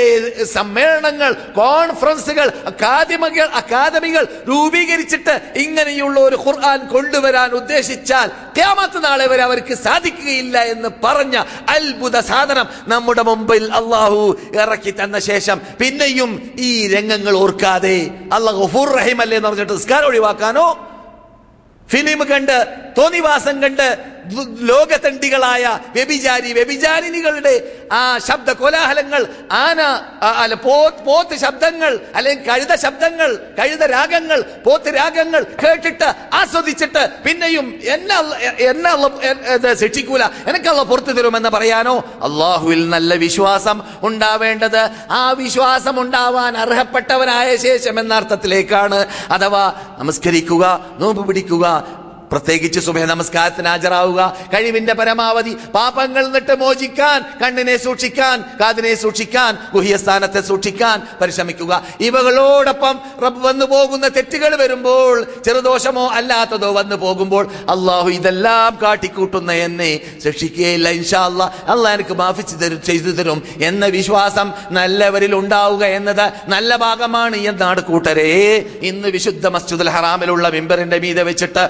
സമ്മേളനങ്ങൾ കോൺഫറൻസുകൾ അക്കാദമികൾ അക്കാദമികൾ രൂപീകരിച്ചിട്ട് ഇങ്ങനെയുള്ള ഒരു ഖുർആൻ കൊണ്ടുവരാൻ ഉദ്ദേശിച്ചാൽ ക്യാമത്ത് നാളെ വരെ അവർക്ക് സാധിക്കുകയില്ല എന്ന് പറഞ്ഞ അത്ഭുത സാധനം നമ്മുടെ മുമ്പിൽ അള്ളാഹു ഇറക്കി തന്ന ശേഷം പിന്നെയും ഈ രംഗങ്ങൾ ഓർക്കാതെ. അള്ളാഹു ഗഫൂർ റഹീം അല്ലേ എന്ന് പറഞ്ഞിട്ട് നിസ്കാരം ഒഴിവാക്കാനോ? ഫിലിം കണ്ട് തോന്നിവാസം കണ്ട് ലോകതണ്ടികളായ വ്യഭിചാരി വ്യഭിചാരിണികളുടെ ആ ശബ്ദ കോലാഹലങ്ങൾ ആന അല്ല പോത്ത് ശബ്ദങ്ങൾ അല്ലെങ്കിൽ കഴുത ശബ്ദങ്ങൾ കഴുത രാഗങ്ങൾ പോത്ത് രാഗങ്ങൾ കേട്ടിട്ട് ആസ്വദിച്ചിട്ട് പിന്നെയും എന്നെ എന്നെ ശിക്ഷിക്കൂല എനിക്കല്ല പുറത്തു തരുമെന്ന് പറയാനോ? അള്ളാഹുവിൽ നല്ല വിശ്വാസം ഉണ്ടാവേണ്ടത് ആ വിശ്വാസം ഉണ്ടാവാൻ അർഹപ്പെട്ടവനായ ശേഷം എന്ന അർത്ഥത്തിലേക്കാണ്. അഥവാ നമസ്കരിക്കുക നോമ്പ് പിടിക്കുക പ്രത്യേകിച്ച് സുബഹ നമസ്കാരത്തിന് ഹാജരാവുക. കഴിവിന്റെ പരമാവധി പാപങ്ങൾ നിട്ട് മോചിക്കാൻ കണ്ണിനെ സൂക്ഷിക്കാൻ കാതിനെ സൂക്ഷിക്കാൻ ഗുഹ്യസ്ഥാനത്തെ സൂക്ഷിക്കാൻ പരിശ്രമിക്കുക. ഇവകളോടൊപ്പം റബ്ബ് വന്നു പോകുന്ന തെറ്റുകൾ വരുമ്പോൾ ചെറുദോഷമോ അല്ലാത്തതോ വന്നു പോകുമ്പോൾ അള്ളാഹു ഇതെല്ലാം കാട്ടിക്കൂട്ടുന്ന എന്നെ ശിക്ഷിക്കുകയില്ല ഇൻഷാ അല്ലാ അള്ളാഹ് എനിക്ക് മാഫിച്ച് തരും ചെയ്തു തരും എന്ന വിശ്വാസം നല്ലവരിൽ ഉണ്ടാവുക എന്നത് നല്ല ഭാഗമാണ് എന്നാണ് കൂട്ടരെ. ഇന്ന് വിശുദ്ധ മസ്ജിദുൽ ഹറാമിലുള്ള മിമ്പറിന്റെ മീതെ വെച്ചിട്ട്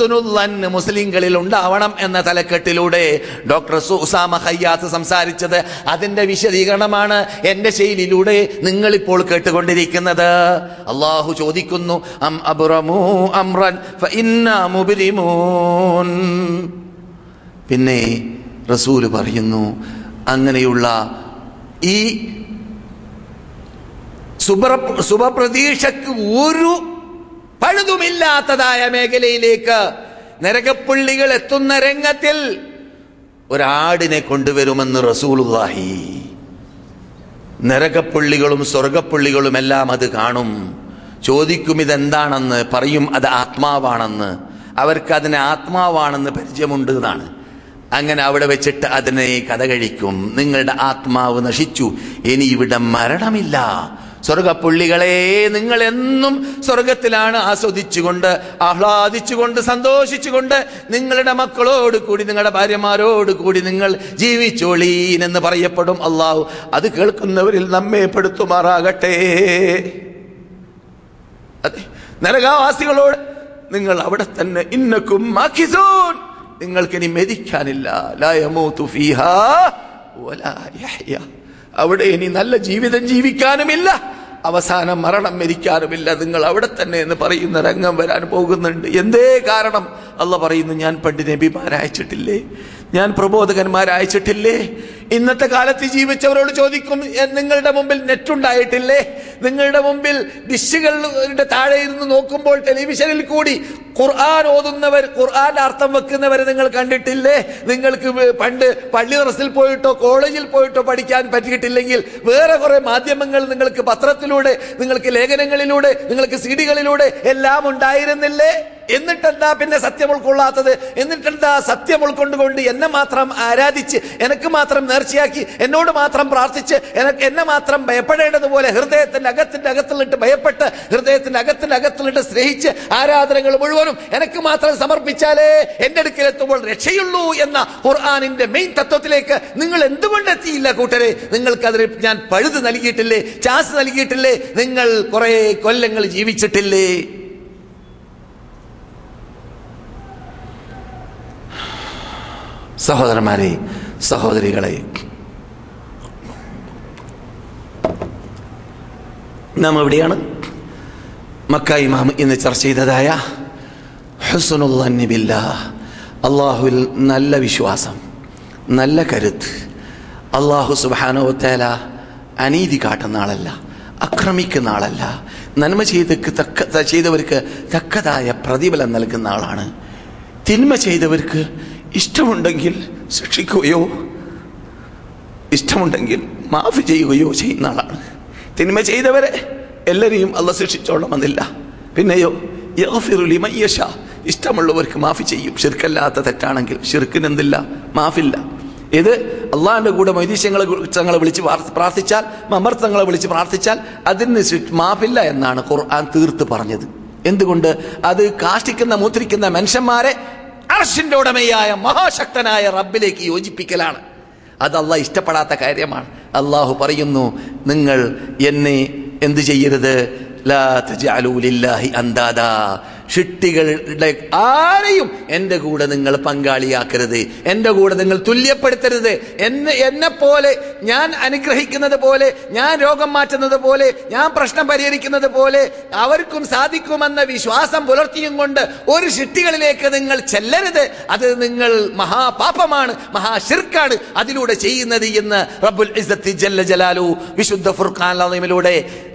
ഹുസ്നുല്ലൻ മുസ്ലിങ്ങളിൽ ഉണ്ടാവണം എന്ന തലക്കെട്ടിലൂടെ ഡോക്ടർ സുസാമ ഹയ്യാത്ത് സംസാരിച്ചത്. അതിന്റെ വിശദീകരണമാണ് എന്റെ ശൈലിയിലൂടെ നിങ്ങൾ ഇപ്പോൾ കേട്ടുകൊണ്ടിരിക്കുന്നത്. അള്ളാഹു ചോദിക്കുന്നു അം അബ്റമൂ അമ്രൻ പിന്നെ റസൂൽ പറയുന്നു അങ്ങനെയുള്ള ഈ സുബ്ര ശുഭപ്രതീക്ഷക്ക് ഒരു പഴുതുമില്ലാത്തതായ മേഖലയിലേക്ക് നരകപ്പുള്ളികൾ എത്തുന്ന രംഗത്തിൽ ഒരാടിനെ കൊണ്ടുവരുമെന്ന് റസൂലുള്ളാഹി. നരകപ്പുള്ളികളും സ്വർഗപ്പുള്ളികളും എല്ലാം അത് കാണും. ചോദിക്കും ഇതെന്താണെന്ന് പറയും അത് ആത്മാവാണെന്ന്. അവർക്ക് അതിനെ ആത്മാവാണെന്ന് പരിചയമുണ്ട് എന്നാണ്. അങ്ങനെ അവിടെ വെച്ചിട്ട് അതിനെ കഥ കഴിക്കും. നിങ്ങളുടെ ആത്മാവ് നശിച്ചു. ഇനി ഇവിടെ മരണമില്ല. സ്വർഗപ്പുള്ളികളെ നിങ്ങൾ എന്നും സ്വർഗത്തിലാണ് ആസ്വദിച്ചുകൊണ്ട് ആഹ്ലാദിച്ചുകൊണ്ട് സന്തോഷിച്ചുകൊണ്ട് നിങ്ങളുടെ മക്കളോട് കൂടി നിങ്ങളുടെ ഭാര്യമാരോട് കൂടി നിങ്ങൾ ജീവിച്ചോളീൻ എന്ന് പറയപ്പെടും അള്ളാഹു അത് കേൾക്കുന്നവരിൽ നമ്മെ പെടുത്തുമാറാകട്ടെ. അതെ നരകാവാസികളോട് നിങ്ങൾ അവിടെ തന്നെ ഇന്നക്കും നിങ്ങൾക്കിനി മെതിക്കാനില്ല ലാ തുഫീഹ ഫീഹാ വലാ യഹ്യ. അവിടെ ഇനി നല്ല ജീവിതം ജീവിക്കാനുമില്ല. അവസാനം മരണം മരിക്കാനുമില്ല. നിങ്ങൾ അവിടെ തന്നെ എന്ന് പറയുന്ന രംഗം വരാൻ പോകുന്നുണ്ട്. എന്തേ കാരണം? അല്ല പറയുന്നു ഞാൻ പണ്ട് നബിമാരയച്ചിട്ടില്ലേ ഞാൻ പ്രബോധകന്മാരയച്ചിട്ടില്ലേ ഇന്നത്തെ കാലത്ത് ജീവിച്ചവരോട് ചോദിക്കും നിങ്ങളുടെ മുമ്പിൽ നെറ്റ് ഉണ്ടായിട്ടില്ലേ നിങ്ങളുടെ മുമ്പിൽ ഡിഷുകളുടെ താഴെ ഇരുന്ന് നോക്കുമ്പോൾ ടെലിവിഷനിൽ കൂടി ഖുർആൻ ഓതുന്നവർ ഖുർആൻ അർത്ഥം വെക്കുന്നവരെ നിങ്ങൾ കണ്ടിട്ടില്ലേ? നിങ്ങൾക്ക് പണ്ട് പള്ളി റസിൽ പോയിട്ടോ കോളേജിൽ പോയിട്ടോ പഠിക്കാൻ പറ്റിയിട്ടില്ലെങ്കിൽ വേറെ കുറെ മാധ്യമങ്ങൾ നിങ്ങൾക്ക് പത്രത്തിലൂടെ നിങ്ങൾക്ക് ലേഖനങ്ങളിലൂടെ നിങ്ങൾക്ക് സീഡികളിലൂടെ എല്ലാം ഉണ്ടായിരുന്നില്ലേ? എന്നിട്ടെന്താ പിന്നെ സത്യം ഉൾക്കൊള്ളാത്തത്? എന്നിട്ടെന്താ സത്യം ഉൾക്കൊണ്ടുകൊണ്ട് എന്നെ മാത്രം ആരാധിച്ച് എനിക്ക് മാത്രം നേർച്ചയാക്കി എന്നോട് മാത്രം പ്രാർത്ഥിച്ച് എന്നെ മാത്രം ഭയപ്പെടേണ്ടതുപോലെ ഹൃദയത്തിന്റെ അകത്തിന്റെ അകത്തിലിട്ട് ഭയപ്പെട്ട് ഹൃദയത്തിന്റെ അകത്തിന്റെ അകത്തിലിട്ട് സ്നേഹിച്ച് ആരാധനകൾ മുഴുവനും എനിക്ക് മാത്രം സമർപ്പിച്ചാലേ എന്റെ അടുക്കലെത്തുമ്പോൾ രക്ഷയുള്ളൂ എന്ന ഖുർആാനിന്റെ മെയിൻ തത്വത്തിലേക്ക് നിങ്ങൾ എന്തുകൊണ്ട് എത്തിയില്ല കൂട്ടരെ? നിങ്ങൾക്കതിന് ഞാൻ പഴുത് നൽകിയിട്ടില്ലേ? ചാസ് നൽകിയിട്ടില്ലേ? നിങ്ങൾ കുറെ കൊല്ലങ്ങൾ ജീവിച്ചിട്ടില്ലേ? സഹോദരന്മാരെ സഹോദരികളെ. നാം എവിടെയാണ് മക്ക ഇമാം ഇന്ന് ചർച്ച ചെയ്തതായ ഹുസനുല്ല അള്ളാഹുവിൽ നല്ല വിശ്വാസം നല്ല കരുത്ത് അള്ളാഹു സുബാനോത്തേല അനീതി കാട്ടുന്ന ആളല്ല അക്രമിക്കുന്ന ആളല്ല നന്മ ചെയ്തക്ക് തക്ക ചെയ്തവർക്ക് തക്കതായ പ്രതിഫലം നൽകുന്ന ആളാണ്. തിന്മ ചെയ്തവർക്ക് ഇഷ്ടമുണ്ടെങ്കിൽ ശിക്ഷിക്കുകയോ ഇഷ്ടമുണ്ടെങ്കിൽ മാഫ് ചെയ്യുകയോ ചെയ്യുന്ന ആളാണ്. തിന്മ ചെയ്തവരെ എല്ലാവരെയും അല്ല ശിക്ഷിച്ചോളണമെന്നില്ല. പിന്നെയോ യശാ. ഇഷ്ടമുള്ളവർക്ക് മാഫി ചെയ്യും. ഷിർക്കല്ലാത്ത തെറ്റാണെങ്കിൽ ഷിർക്കിന് എന്തില്ല മാഫില്ല. ഇത് അള്ളാഹിന്റെ കൂടെ മൈതീശ്യങ്ങളെ തങ്ങളെ വിളിച്ച് പ്രാർത്ഥ- പ്രാർത്ഥിച്ചാൽ മമർത്തങ്ങളെ വിളിച്ച് പ്രാർത്ഥിച്ചാൽ അതിന് മാഫില്ല എന്നാണ് ഖുർആൻ തീർത്ത് പറഞ്ഞത്. എന്തുകൊണ്ട്? അത് കാഷ്ടിക്കുന്ന മൂത്രിക്കുന്ന മനുഷ്യന്മാരെ അർഷിന്റെ ഉടമയായ മഹാശക്തനായ റബ്ബിലേക്ക് യോജിപ്പിക്കലാണ്. അത് അള്ളാഹ് ഇഷ്ടപ്പെടാത്ത കാര്യമാണ്. അള്ളാഹു പറയുന്നു നിങ്ങൾ എന്നെ എന്ത് ചെയ്യരുത്? ലാ ഷിട്ടികളുടെ ആരെയും എന്റെ കൂടെ നിങ്ങൾ പങ്കാളിയാക്കരുത്. എന്റെ കൂടെ നിങ്ങൾ തുല്യപ്പെടുത്തരുത്. എന്നെ എന്നെ പോലെ ഞാൻ അനുഗ്രഹിക്കുന്നത് പോലെ ഞാൻ രോഗം മാറ്റുന്നത് പോലെ ഞാൻ പ്രശ്നം പരിഹരിക്കുന്നത് പോലെ അവർക്കും സാധിക്കുമെന്ന വിശ്വാസം പുലർത്തിയും കൊണ്ട് ഒരു ഷിട്ടികളിലേക്ക് നിങ്ങൾ ചെല്ലരുത്. അത് നിങ്ങൾ മഹാപാപമാണ് മഹാശിർക്കാണ് അതിലൂടെ ചെയ്യുന്നത് എന്ന് റബ്ബുൽ ഇസ്സത്തി ജല്ല ജലാലു വിശുദ്ധ ഫുർഖാൻ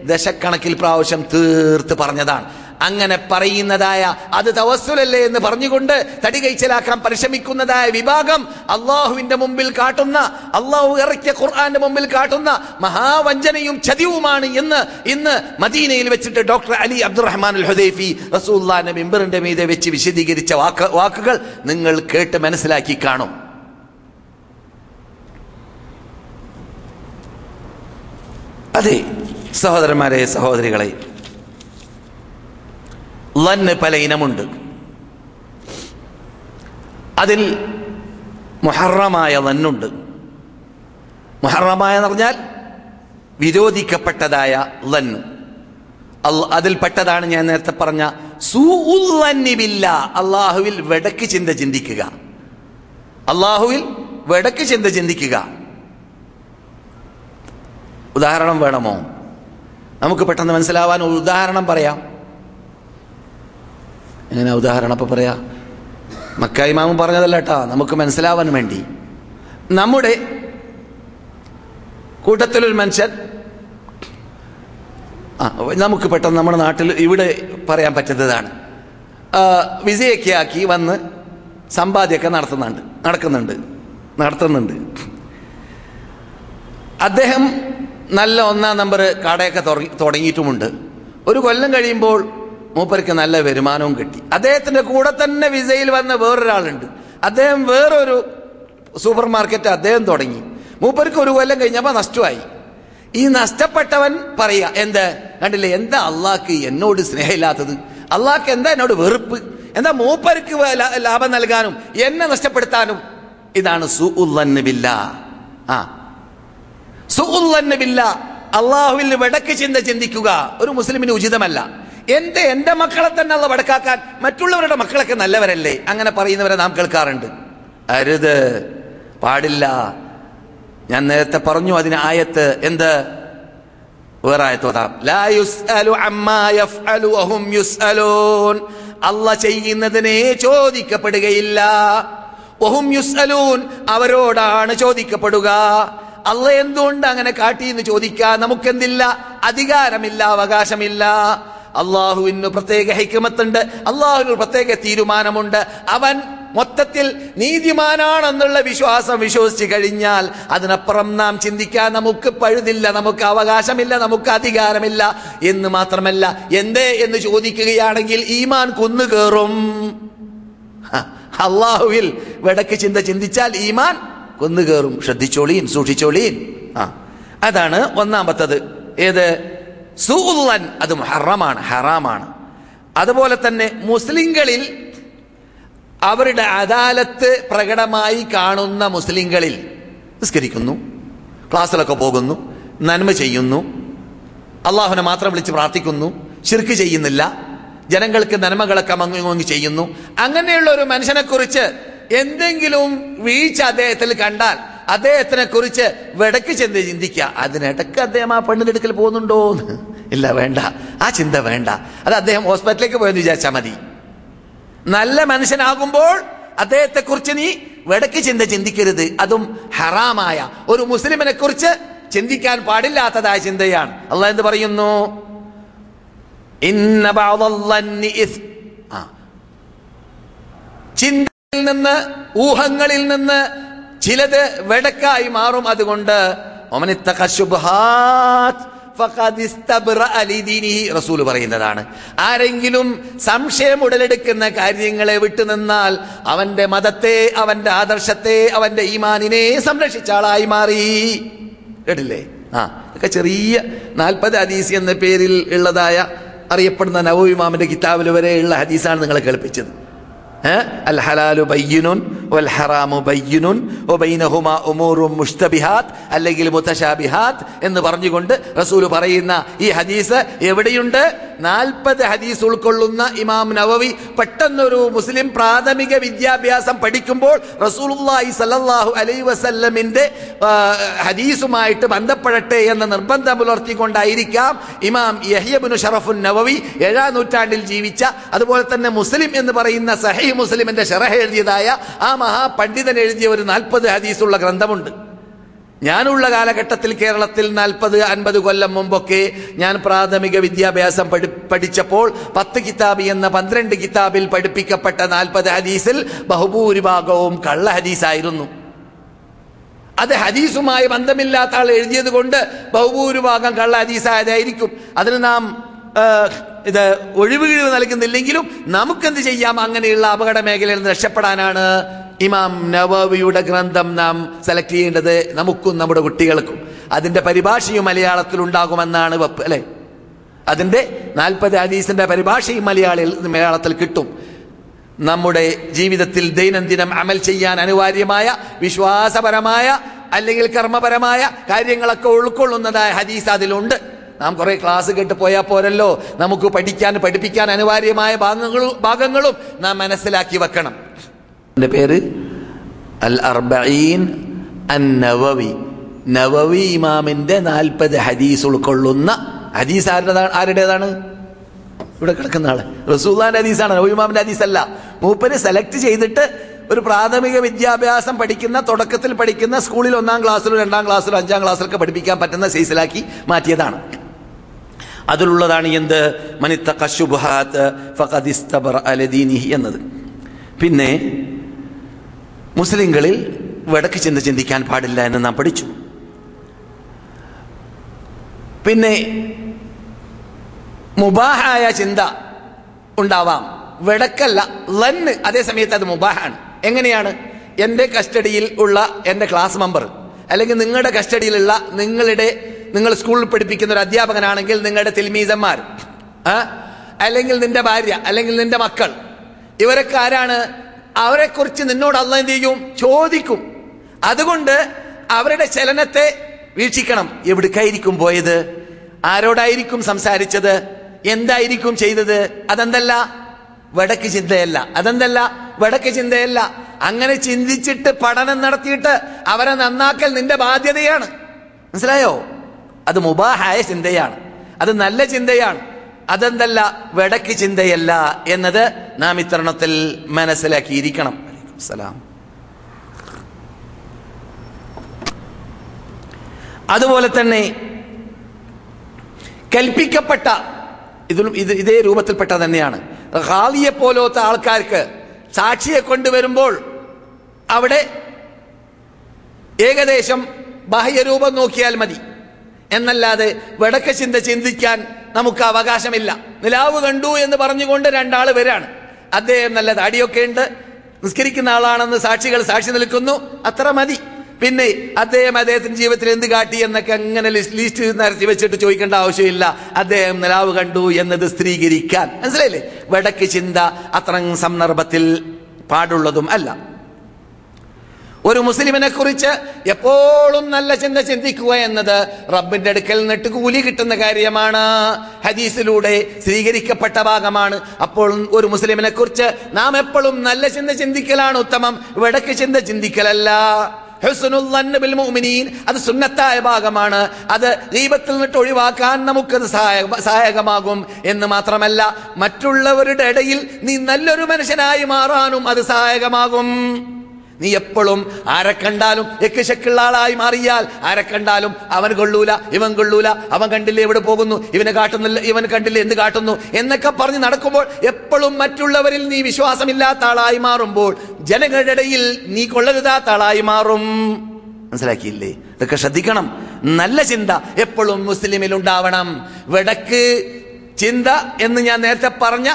ദശക്കണക്കിൽ പ്രാവശ്യം തീർത്ത് പറഞ്ഞതാണ്. അങ്ങനെ പറയുന്നതായ അത് തവസ്സുലല്ലേ എന്ന് പറഞ്ഞുകൊണ്ട് തടി കൈച്ചലാക്കാൻ പരിശ്രമിക്കുന്നതായ വിഭാഗം അള്ളാഹുവിന്റെ മുമ്പിൽ കാട്ടുന്ന അള്ളാഹു ഇറക്കിയ ഖുർആന്റെ മുമ്പിൽ കാട്ടുന്ന മഹാവഞ്ചനയും ചതിവുമാണ് എന്ന് ഇന്ന് മദീനയിൽ വെച്ചിട്ട് doctor Ali Abdurrahman al Hudhaifi റസൂല്ലാന്റെ മെമ്പറിന്റെ മീതെ വെച്ച് വിശദീകരിച്ച വാക്ക് വാക്കുകൾ നിങ്ങൾ കേട്ട് മനസ്സിലാക്കി കാണും. അതെ സഹോദരന്മാരെ സഹോദരികളെ ലന്ന് പല ഇനമുണ്ട്. അതിൽ മുഹറമായ ലന്നുണ്ട് മുഹറമായ എന്ന് പറഞ്ഞാൽ വിരോധിക്കപ്പെട്ടതായ ലന്ന് അതിൽപ്പെട്ടതാണ് ഞാൻ നേരത്തെ പറഞ്ഞ സൂല്ല അള്ളാഹുവിൽ വെടക്ക് ചിന്ത ചിന്തിക്കുക. അള്ളാഹുവിൽ വെടക്ക് ചിന്ത ചിന്തിക്കുക. ഉദാഹരണം വേണമോ? നമുക്ക് പെട്ടെന്ന് മനസ്സിലാവാൻ ഉദാഹരണം പറയാം. എങ്ങനെ ഉദാഹരണം ഇപ്പൊ പറയാ? മക്കായി മാമൻ പറഞ്ഞതല്ല കേട്ടാ നമുക്ക് മനസ്സിലാവാൻ വേണ്ടി. നമ്മുടെ കൂട്ടത്തിലൊരു മനുഷ്യൻ ആ നമുക്ക് പെട്ടെന്ന് നമ്മുടെ നാട്ടിൽ ഇവിടെ പറയാൻ പറ്റുന്നതാണ്. വിജയൊക്കെ ആക്കി വന്ന് സമ്പാദ്യമൊക്കെ നടത്തുന്നുണ്ട് നടക്കുന്നുണ്ട് നടത്തുന്നുണ്ട്. അദ്ദേഹം നല്ല ഒന്നാം നമ്പർ കടയൊക്കെ തുടങ്ങി തുടങ്ങിയിട്ടുമുണ്ട്. ഒരു കൊല്ലം കഴിയുമ്പോൾ മൂപ്പർക്ക് നല്ല വരുമാനവും കിട്ടി. അദ്ദേഹത്തിന്റെ കൂടെ തന്നെ വിസയിൽ വന്ന വേറൊരാളുണ്ട്. അദ്ദേഹം വേറൊരു സൂപ്പർ മാർക്കറ്റ് അദ്ദേഹം തുടങ്ങി. മൂപ്പർക്ക് ഒരു കൊല്ലം കഴിഞ്ഞപ്പോൾ നഷ്ടമായി. ഈ നഷ്ടപ്പെട്ടവൻ പറയാ എന്ത്? കണ്ടില്ലേ? എന്താ അള്ളാഹ്ക്ക് എന്നോട് സ്നേഹമില്ലാത്തത്? അള്ളാഹ്ക്ക് എന്താ എന്നോട് വെറുപ്പ്? എന്താ മൂപ്പർക്ക് ലാഭം നൽകാനും എന്നെ നഷ്ടപ്പെടുത്താനും? ഇതാണ് സുഉല്ലന്നബില്ല ആ. സുഉല്ലന്നബില്ല അള്ളാഹുവിൽ വെടക്ക് ചിന്ത ചിന്തിക്കുക. ഒരു മുസ്ലിമിന് ഉചിതമല്ല. എന്റെ എന്റെ മക്കളെ തന്നെ അള്ള വടക്കാക്കാൻ മറ്റുള്ളവരുടെ മക്കളൊക്കെ നല്ലവരല്ലേ? അങ്ങനെ പറയുന്നവരെ നാം കേൾക്കാറുണ്ട്. അരുത്. പാടില്ല. ഞാൻ നേരത്തെ പറഞ്ഞു അതിന് ആയത്ത് എന്ത്? ചെയ്യുന്നതിനെ ചോദിക്കപ്പെടുകയില്ല. യുസ്അലൂൻ അവരോടാണ് ചോദിക്കപ്പെടുക. അല്ല എന്തുകൊണ്ട് അങ്ങനെ കാട്ടി എന്ന് ചോദിക്കാൻ നമുക്കെന്തില്ല? അധികാരമില്ല അവകാശമില്ല. അള്ളാഹുവിന് പ്രത്യേക ഹൈക്കമത്തുണ്ട് അള്ളാഹുവിന് പ്രത്യേക തീരുമാനമുണ്ട്. അവൻ മൊത്തത്തിൽ നീതിമാനാണെന്നുള്ള വിശ്വാസം വിശ്വസിച്ച് കഴിഞ്ഞാൽ അതിനപ്പുറം നാം ചിന്തിക്കാൻ നമുക്ക് പഴുതില്ല നമുക്ക് അവകാശമില്ല നമുക്ക് അധികാരമില്ല എന്ന് മാത്രമല്ല എന്തേ എന്ന് ചോദിക്കുകയാണെങ്കിൽ ഈമാൻ കുന്നുകേറും അള്ളാഹുവിൽ വടക്ക് ചിന്ത ചിന്തിച്ചാൽ ഈമാൻ കുന്നുകേറും ശ്രദ്ധിച്ചോളീൻ സൂക്ഷിച്ചോളീൻ. ആ അതാണ് ഒന്നാമത്തത്. ഏത്? സൂല്ലൻ അത് ഹറമാണ് ഹറാമാണ്. അതുപോലെ തന്നെ മുസ്ലിങ്ങളിൽ അവരുടെ അദാലത്ത് പ്രകടമായി കാണുന്ന മുസ്ലിങ്ങളിൽ നിസ്കരിക്കുന്നു ക്ലാസ്സിലൊക്കെ പോകുന്നു നന്മ ചെയ്യുന്നു അള്ളാഹുനെ മാത്രം വിളിച്ച് പ്രാർത്ഥിക്കുന്നു ശിർക്ക് ചെയ്യുന്നില്ല ജനങ്ങൾക്ക് നന്മകളൊക്കെ മങ്ങി ചെയ്യുന്നു. അങ്ങനെയുള്ള ഒരു മനുഷ്യനെക്കുറിച്ച് എന്തെങ്കിലും വീഴ്ച അദ്ദേഹത്തിൽ കണ്ടാൽ അദ്ദേഹത്തിനെ കുറിച്ച് വെടക്ക് ചെന്ന് ചിന്തിക്കുക അതിനിടക്ക് അദ്ദേഹം ആ പെണ്ണിനെടുക്കൽ പോകുന്നുണ്ടോ എന്ന് ഇല്ല വേണ്ട. ആ ചിന്ത വേണ്ട. അത് അദ്ദേഹം ഹോസ്പിറ്റലിലേക്ക് പോയെന്ന് വിചാരിച്ചാൽ മതി. നല്ല മനുഷ്യനാകുമ്പോൾ അദ്ദേഹത്തെ കുറിച്ച് നീ വെടക്ക് ചിന്ത ചിന്തിക്കരുത്. അതും ഹറാമായ ഒരു മുസ്ലിമിനെ കുറിച്ച് ചിന്തിക്കാൻ പാടില്ലാത്തതായ ചിന്തയാണ്. അള്ളാഹ് എന്ത് പറയുന്നു. ചിന്തയിൽ നിന്ന് ഊഹങ്ങളിൽ നിന്ന് ചിലത് വെടക്കായി മാറും അതുകൊണ്ട് റസൂൽ പറയുന്നതാണ്. ആരെങ്കിലും സംശയം ഉടലെടുക്കുന്ന കാര്യങ്ങളെ വിട്ടുനിന്നാൽ അവന്റെ മതത്തെ അവന്റെ ആദർശത്തെ അവന്റെ ഈമാനിനെ സംരക്ഷിച്ച ആളായി മാറി. കേട്ടില്ലേ? ആ ഇതൊക്കെ ചെറിയ നാൽപ്പത് ഹദീസ് എന്ന പേരിൽ ഉള്ളതായ അറിയപ്പെടുന്ന നവോയിമാമിന്റെ കിതാബിൽ വരെയുള്ള ഹദീസാണ് നിങ്ങളെ കേൾപ്പിച്ചത്. അൽ ഹലാലു ബയ്യനുൻ വൽ ഹറാമു ബയ്യനുൻ വബൈനഹുമാ ഉമൂറും മുഷ്തബിഹാത്ത് അല്ലെങ്കിൽ മുത്തശാബിഹാത്ത് എന്ന് പറഞ്ഞുകൊണ്ട് റസൂൽ പറയുന്ന ഈ ഹദീസ് എവിടെയുണ്ട്? നാൽപ്പത് ഹദീസ് ഉൾക്കൊള്ളുന്ന ഇമാം നവവി പെട്ടെന്നൊരു മുസ്ലിം പ്രാഥമിക വിദ്യാഭ്യാസം പഠിക്കുമ്പോൾ റസൂലുള്ളാഹി സല്ലല്ലാഹു അലൈഹി വസല്ലമിന്റെ ഹദീസുമായിട്ട് ബന്ധപ്പെടട്ടെ എന്ന നിർബന്ധം പുലർത്തിക്കൊണ്ടായിരിക്കാം ഇമാം യഹ്യബിനു ഷറഫുൻ നവവി ഏഴാം നൂറ്റാണ്ടിൽ ജീവിച്ച അതുപോലെ തന്നെ മുസ്ലിം എന്ന് പറയുന്ന സഹി മുസ്ലിമിന്റെ ഷെറഹ എഴുതിയതായ ആ മഹാപണ്ഡിതൻ എഴുതിയ ഒരു നാൽപ്പത് ഹദീസുള്ള ഗ്രന്ഥമുണ്ട്. ഞാനുള്ള കാലഘട്ടത്തിൽ കേരളത്തിൽ നാൽപ്പത് അൻപത് കൊല്ലം മുമ്പൊക്കെ ഞാൻ പ്രാഥമിക വിദ്യാഭ്യാസം പഠി പഠിച്ചപ്പോൾ പത്ത് കിതാബ് എന്ന പന്ത്രണ്ട് കിതാബിൽ പഠിപ്പിക്കപ്പെട്ട നാൽപ്പത് ഹദീസിൽ ബഹുഭൂരിഭാഗവും കള്ള ഹദീസായിരുന്നു. അത് ഹദീസുമായി ബന്ധമില്ലാത്ത ആൾ എഴുതിയത് കൊണ്ട് ബഹുഭൂരിഭാഗം കള്ള ഹദീസായതായിരിക്കും. അതിന് നാം ഇത് ഒഴിവുകിഴിവ് നൽകുന്നില്ലെങ്കിലും നമുക്കെന്ത് ചെയ്യാം? അങ്ങനെയുള്ള അപകട മേഖലയിൽ നിന്ന് രക്ഷപ്പെടാനാണ് ഇമാം നവവിയുടെ ഗ്രന്ഥം നാം സെലക്ട് ചെയ്യേണ്ടത് നമുക്കും നമ്മുടെ കുട്ടികൾക്കും. അതിന്റെ പരിഭാഷയും മലയാളത്തിൽ ഉണ്ടാകുമെന്നാണ് വെപ്പ് അല്ലെ? അതിന്റെ നാൽപ്പത് ഹദീസിന്റെ പരിഭാഷയും മലയാളിൽ മലയാളത്തിൽ കിട്ടും. നമ്മുടെ ജീവിതത്തിൽ ദൈനംദിനം അമൽ ചെയ്യാൻ അനിവാര്യമായ വിശ്വാസപരമായ അല്ലെങ്കിൽ കർമ്മപരമായ കാര്യങ്ങളൊക്കെ ഉൾക്കൊള്ളുന്നതായ ഹദീസ് അതിലുണ്ട്. നാം കുറെ ക്ലാസ് കേട്ട് പോയാൽ പോരല്ലോ. നമുക്ക് പഠിക്കാൻ പഠിപ്പിക്കാൻ അനിവാര്യമായ ഭാഗങ്ങളും ഭാഗങ്ങളും നാം മനസ്സിലാക്കി വെക്കണം. എന്റെ പേര് അൽ അർബീൻ അൻ നവവി നവവി ഇമാമിന്റെ നാൽപ്പത് ഹദീസ് ഉൾക്കൊള്ളുന്ന ഹദീസ് ആരുടേതാണ് ആരുടേതാണ്? ഇവിടെ കിടക്കുന്ന ആൾ. റസൂല്ലാന്റെ ഹദീസാണ്. നബിമാമിന്റെ ഹദീസ് അല്ല മൂപ്പര് സെലക്ട് ചെയ്തിട്ട് ഒരു പ്രാഥമിക വിദ്യാഭ്യാസം പഠിക്കുന്ന തുടക്കത്തിൽ പഠിക്കുന്ന സ്കൂളിൽ ഒന്നാം ക്ലാസ്സിലോ രണ്ടാം ക്ലാസ്സിലോ അഞ്ചാം ക്ലാസ്സിലൊക്കെ പഠിപ്പിക്കാൻ പറ്റുന്ന സൈസിലാക്കി മാറ്റിയതാണ്. അതിലുള്ളതാണ് എന്ത്? മനിത്ത ദീനിഹി എന്നത്. പിന്നെ മുസ്ലിങ്ങളിൽ വടക്ക് ചിന്ത ചിന്തിക്കാൻ പാടില്ല എന്ന് നാം പഠിച്ചു. പിന്നെ മുബാഹായ ചിന്ത ഉണ്ടാവാം. വെടക്കല്ല ലന്ന് അതേ സമയത്ത് അത് മുബാഹാണ്. എങ്ങനെയാണ്? എന്റെ കസ്റ്റഡിയിൽ ഉള്ള എന്റെ ക്ലാസ് മെമ്പർ അല്ലെങ്കിൽ നിങ്ങളുടെ കസ്റ്റഡിയിലുള്ള നിങ്ങളുടെ നിങ്ങൾ സ്കൂളിൽ പഠിപ്പിക്കുന്ന ഒരു അധ്യാപകനാണെങ്കിൽ നിങ്ങളുടെ തിൽമീസന്മാർ അല്ലെങ്കിൽ നിന്റെ ഭാര്യ അല്ലെങ്കിൽ നിന്റെ മക്കൾ. ഇവരൊക്കെ ആരാണ്? അവരെക്കുറിച്ച് നിന്നോട് അല്ല എന്ത് ചെയ്യും? ചോദിക്കും. അതുകൊണ്ട് അവരുടെ ചലനത്തെ വീക്ഷിക്കണം. എവിടേക്കായിരിക്കും പോയത്? ആരോടായിരിക്കും സംസാരിച്ചത്? എന്തായിരിക്കും ചെയ്തത്? അതെന്തല്ല? വടക്ക് ചിന്തയല്ല. അതെന്തല്ല? വടക്ക് ചിന്തയല്ല. അങ്ങനെ ചിന്തിച്ചിട്ട് പഠനം നടത്തിയിട്ട് അവരെ നന്നാക്കൽ നിന്റെ ബാധ്യതയാണ്. മനസ്സിലായോ? അത് മുബാഹായ ചിന്തയാണ്. അത് നല്ല ചിന്തയാണ്. അതെന്തല്ല വെടക്ക് ചിന്തയല്ല എന്നത് നാം ഇത്തരണത്തിൽ മനസ്സിലാക്കിയിരിക്കണം. സലാം. അതുപോലെ തന്നെ കൽപ്പിക്കപ്പെട്ട ഇതിലും ഇത് ഇതേ രൂപത്തിൽപ്പെട്ട തന്നെയാണ്. ഹാലിയെ പോലത്തെ ആൾക്കാർക്ക് സാക്ഷിയെ കൊണ്ടുവരുമ്പോൾ അവിടെ ഏകദേശം ബാഹ്യരൂപം നോക്കിയാൽ മതി. എന്നല്ലാതെ വടക്ക ചിന്ത ചിന്തിക്കാൻ നമുക്ക് അവകാശമില്ല. നിലാവ് കണ്ടു എന്ന് പറഞ്ഞുകൊണ്ട് രണ്ടാൾ വരാണ്. അദ്ദേഹം നല്ല താടിയൊക്കെ ഉണ്ട്. നിസ്കരിക്കുന്ന ആളാണെന്ന് സാക്ഷികൾ സാക്ഷി നിൽക്കുന്നു. അത്ര മതി. പിന്നെ അദ്ദേഹം അദ്ദേഹത്തിന്റെ ജീവിതത്തിൽ എന്ത് കാട്ടി എന്നൊക്കെ അങ്ങനെ ലിസ്റ്റ് നിരത്തി വെച്ചിട്ട് ചോദിക്കേണ്ട ആവശ്യമില്ല. അദ്ദേഹം നിലാവ് കണ്ടു എന്നത് സ്ത്രീകരിക്കാൻ മനസ്സിലായില്ലേ? വടക്ക് ചിന്ത അത്ര സന്ദർഭത്തിൽ പാടുള്ളതും അല്ല. ഒരു മുസ്ലിമിനെ കുറിച്ച് എപ്പോഴും നല്ല ചിന്ത ചിന്തിക്കുക എന്നത് റബ്ബിന്റെ അടുക്കൽ നിന്നിട്ട് കൂലി കിട്ടുന്ന കാര്യമാണ്. ഹദീസിലൂടെ സ്വീകരിക്കപ്പെട്ട ഭാഗമാണ്. അപ്പോൾ ഒരു മുസ്ലിമിനെ കുറിച്ച് നാം എപ്പോഴും നല്ല ചിന്ത ചിന്തിക്കലാണ് ഉത്തമം. വിടക്ക് ചിന്ത ചിന്തിക്കലല്ല. അത് സുന്നത്തായ ഭാഗമാണ്. അത് ദീപത്തിൽ നിന്നിട്ട് ഒഴിവാക്കാൻ നമുക്കത് സഹായ- സഹായകമാകും എന്ന് മാത്രമല്ല മറ്റുള്ളവരുടെ ഇടയിൽ നീ നല്ലൊരു മനുഷ്യനായി മാറാനും അത് സഹായകമാകും. നീ എപ്പോഴും ആരെ കണ്ടാലും എക്ക് ശക്കുള്ള ആളായി മാറിയാൽ ആരെ കണ്ടാലും അവൻ കൊള്ളൂല ഇവൻ കൊള്ളൂല അവൻ കണ്ടില്ലേ എവിടെ പോകുന്നു ഇവനെ കാട്ടുന്നില്ല ഇവൻ കണ്ടില്ലേ എന്ത് കാട്ടുന്നു എന്നൊക്കെ പറഞ്ഞ് നടക്കുമ്പോൾ എപ്പോഴും മറ്റുള്ളവരിൽ നീ വിശ്വാസമില്ലാത്ത ആളായി മാറുമ്പോൾ ജനങ്ങളുടെ ഇടയിൽ നീ കൊള്ളരുതാത്ത ആളായി മാറും. മനസ്സിലാക്കിയില്ലേ? ഇതൊക്കെ ശ്രദ്ധിക്കണം. നല്ല ചിന്ത എപ്പോഴും മുസ്ലിമിൽ ഉണ്ടാവണം. വടക്ക് ചിന്ത എന്ന് ഞാൻ നേരത്തെ പറഞ്ഞ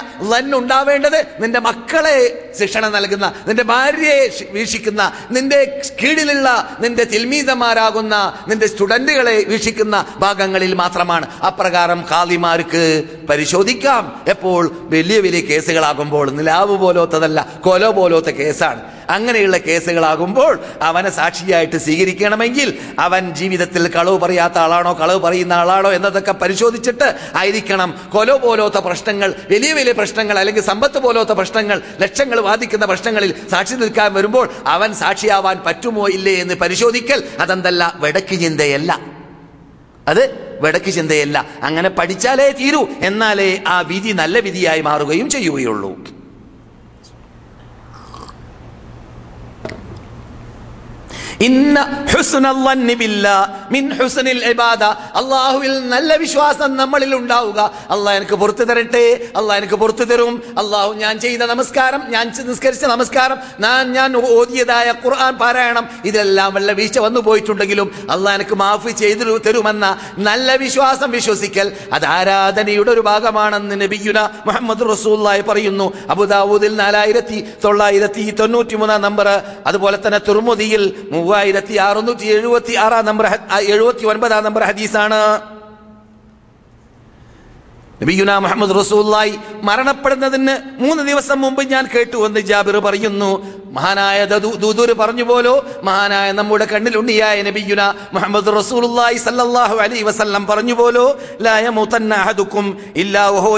ഉണ്ടാവേണ്ടത് നിന്റെ മക്കളെ ശിക്ഷണ നൽകുന്ന നിന്റെ ഭാര്യയെ വീക്ഷിക്കുന്ന നിന്റെ കീഴിലുള്ള നിന്റെ തിൽമീതന്മാരാകുന്ന നിന്റെ സ്റ്റുഡന്റുകളെ വീക്ഷിക്കുന്ന ഭാഗങ്ങളിൽ മാത്രമാണ്. അപ്രകാരം ഖാദിമാർക്ക് പരിശോധിക്കാം. എപ്പോൾ? വലിയ വലിയ കേസുകളാകുമ്പോൾ. നിലാവ് പോലോത്തതല്ല കൊല പോലോത്ത കേസാണ്. അങ്ങനെയുള്ള കേസുകളാകുമ്പോൾ അവനെ സാക്ഷിയായിട്ട് സ്വീകരിക്കണമെങ്കിൽ അവൻ ജീവിതത്തിൽ കളവ് പറയാത്ത ആളാണോ കളവ് പറയുന്ന ആളാണോ എന്നതൊക്കെ പരിശോധിച്ചിട്ട് ആയിരിക്കണം. കൊല പോലോത്ത പ്രശ്നങ്ങൾ വലിയ വലിയ പ്രശ്നങ്ങൾ അല്ലെങ്കിൽ സമ്പത്ത് പോലോത്ത പ്രശ്നങ്ങൾ ലക്ഷങ്ങൾ വാദിക്കുന്ന പ്രശ്നങ്ങളിൽ സാക്ഷി നിൽക്കാൻ വരുമ്പോൾ അവൻ സാക്ഷിയാവാൻ പറ്റുമോ ഇല്ലേ എന്ന് പരിശോധിക്കൽ അതെന്തല്ല വെടക്ക് ചിന്തയല്ല. അത് വെടക്ക് ചിന്തയല്ല. അങ്ങനെ പഠിച്ചാലേ തീരൂ. എന്നാലേ ആ വിധി നല്ല വിധിയായി മാറുകയും ചെയ്യുകയുള്ളൂ. ഇന്ന മിൻ ഹുസനിൽ ഇബാദ. അള്ളാഹുവിൽ നല്ല വിശ്വാസം നമ്മളിൽ ഉണ്ടാവുക. അള്ളാഹ് എനിക്ക് പുറത്തു തരട്ടെ. അള്ളാഹ് എനിക്ക് പുറത്തു തരും. അള്ളാഹു ഞാൻ ചെയ്ത നമസ്കാരം ഞാൻ നിസ്കരിച്ച നമസ്കാരം ഞാൻ ഞാൻ ഓതിയതായ ഖുർആൻ പാരായണം ഇതെല്ലാം വല്ല വീഴ്ച വന്നു പോയിട്ടുണ്ടെങ്കിലും അള്ളാഹ് എനിക്ക് മാഫ് ചെയ്തു തരുമെന്ന നല്ല വിശ്വാസം വിശ്വസിക്കൽ അത് ആരാധനയുടെ ഒരു ഭാഗമാണെന്ന് നബിയുന മുഹമ്മദ് റസൂല്ലായി പറയുന്നു. അബുദാവൂദിൽ നാലായിരത്തി തൊള്ളായിരത്തി തൊണ്ണൂറ്റി മൂന്നാം നമ്പർ. അതുപോലെ തന്നെ തുർമുദിയിൽ മൂവായിരത്തി അറുന്നൂറ്റി എഴുപത്തി ആറാം നമ്പർ എഴുപത്തി ഒൻപതാം നമ്പർ ഹദീസാണ്. നബിയുന മുഹമ്മദ് റസൂല്ലായി മരണപ്പെടുന്നതിന് മൂന്ന് ദിവസം മുമ്പ് ഞാൻ കേട്ടു എന്ന് ജാബിർ പറയുന്നു. മഹാനായ ദൂതൂര് പറഞ്ഞു പോലോ? മഹാനായ നമ്മുടെ കണ്ണിലുണ്ണിയായ നബിയുന മുഹമ്മദ് റസൂലുള്ളാഹി സല്ലല്ലാഹു അലൈഹി വസല്ലം പറഞ്ഞു പോലോ? ലാ യമൂതന്ന അഹദുക്കും ഇല്ലാ വഹു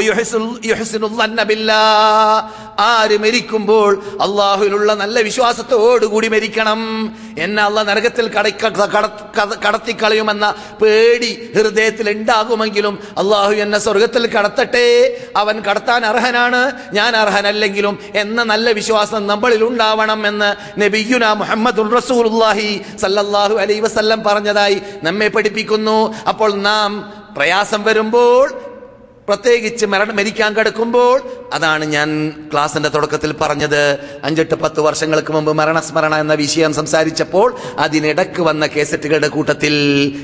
യുഹ്സിനുൽ ബില്ലാഹ് ആര് മരിക്കുമ്പോൾ അള്ളാഹുവിലുള്ള നല്ല വിശ്വാസത്തോടുകൂടി മരിക്കണം. എന്ന അല്ലാഹ് നരകത്തിൽ കടത്തി കളയുമെന്ന പേടി ഹൃദയത്തിൽ ഉണ്ടാകുമെങ്കിലും അല്ലാഹു എന്നെ സ്വർഗത്തിൽ കടത്തട്ടെ. അവൻ കടത്താൻ അർഹനാണ്. ഞാൻ അർഹനല്ലെങ്കിലും എന്ന നല്ല വിശ്വാസം നമ്മളിൽ ഉണ്ടാവണം എന്ന് നബിയുന മുഹമ്മദ് റസൂലുള്ളാഹി സല്ലല്ലാഹു അലൈഹി വസല്ലം പറഞ്ഞതായി നമ്മെ പഠിപ്പിക്കുന്നു. അപ്പോൾ നാം പ്രയാസം വരുമ്പോൾ പ്രത്യേകിച്ച് മരണം മരിക്കാൻ കിടക്കുമ്പോൾ അതാണ് ഞാൻ ക്ലാസിന്റെ തുടക്കത്തിൽ പറഞ്ഞത്. അഞ്ചെട്ട് പത്ത് വർഷങ്ങൾക്ക് മുമ്പ് മരണസ്മരണ എന്ന വിഷയം സംസാരിച്ചപ്പോൾ അതിനിടക്ക് വന്ന കേസറ്റുകളുടെ കൂട്ടത്തിൽ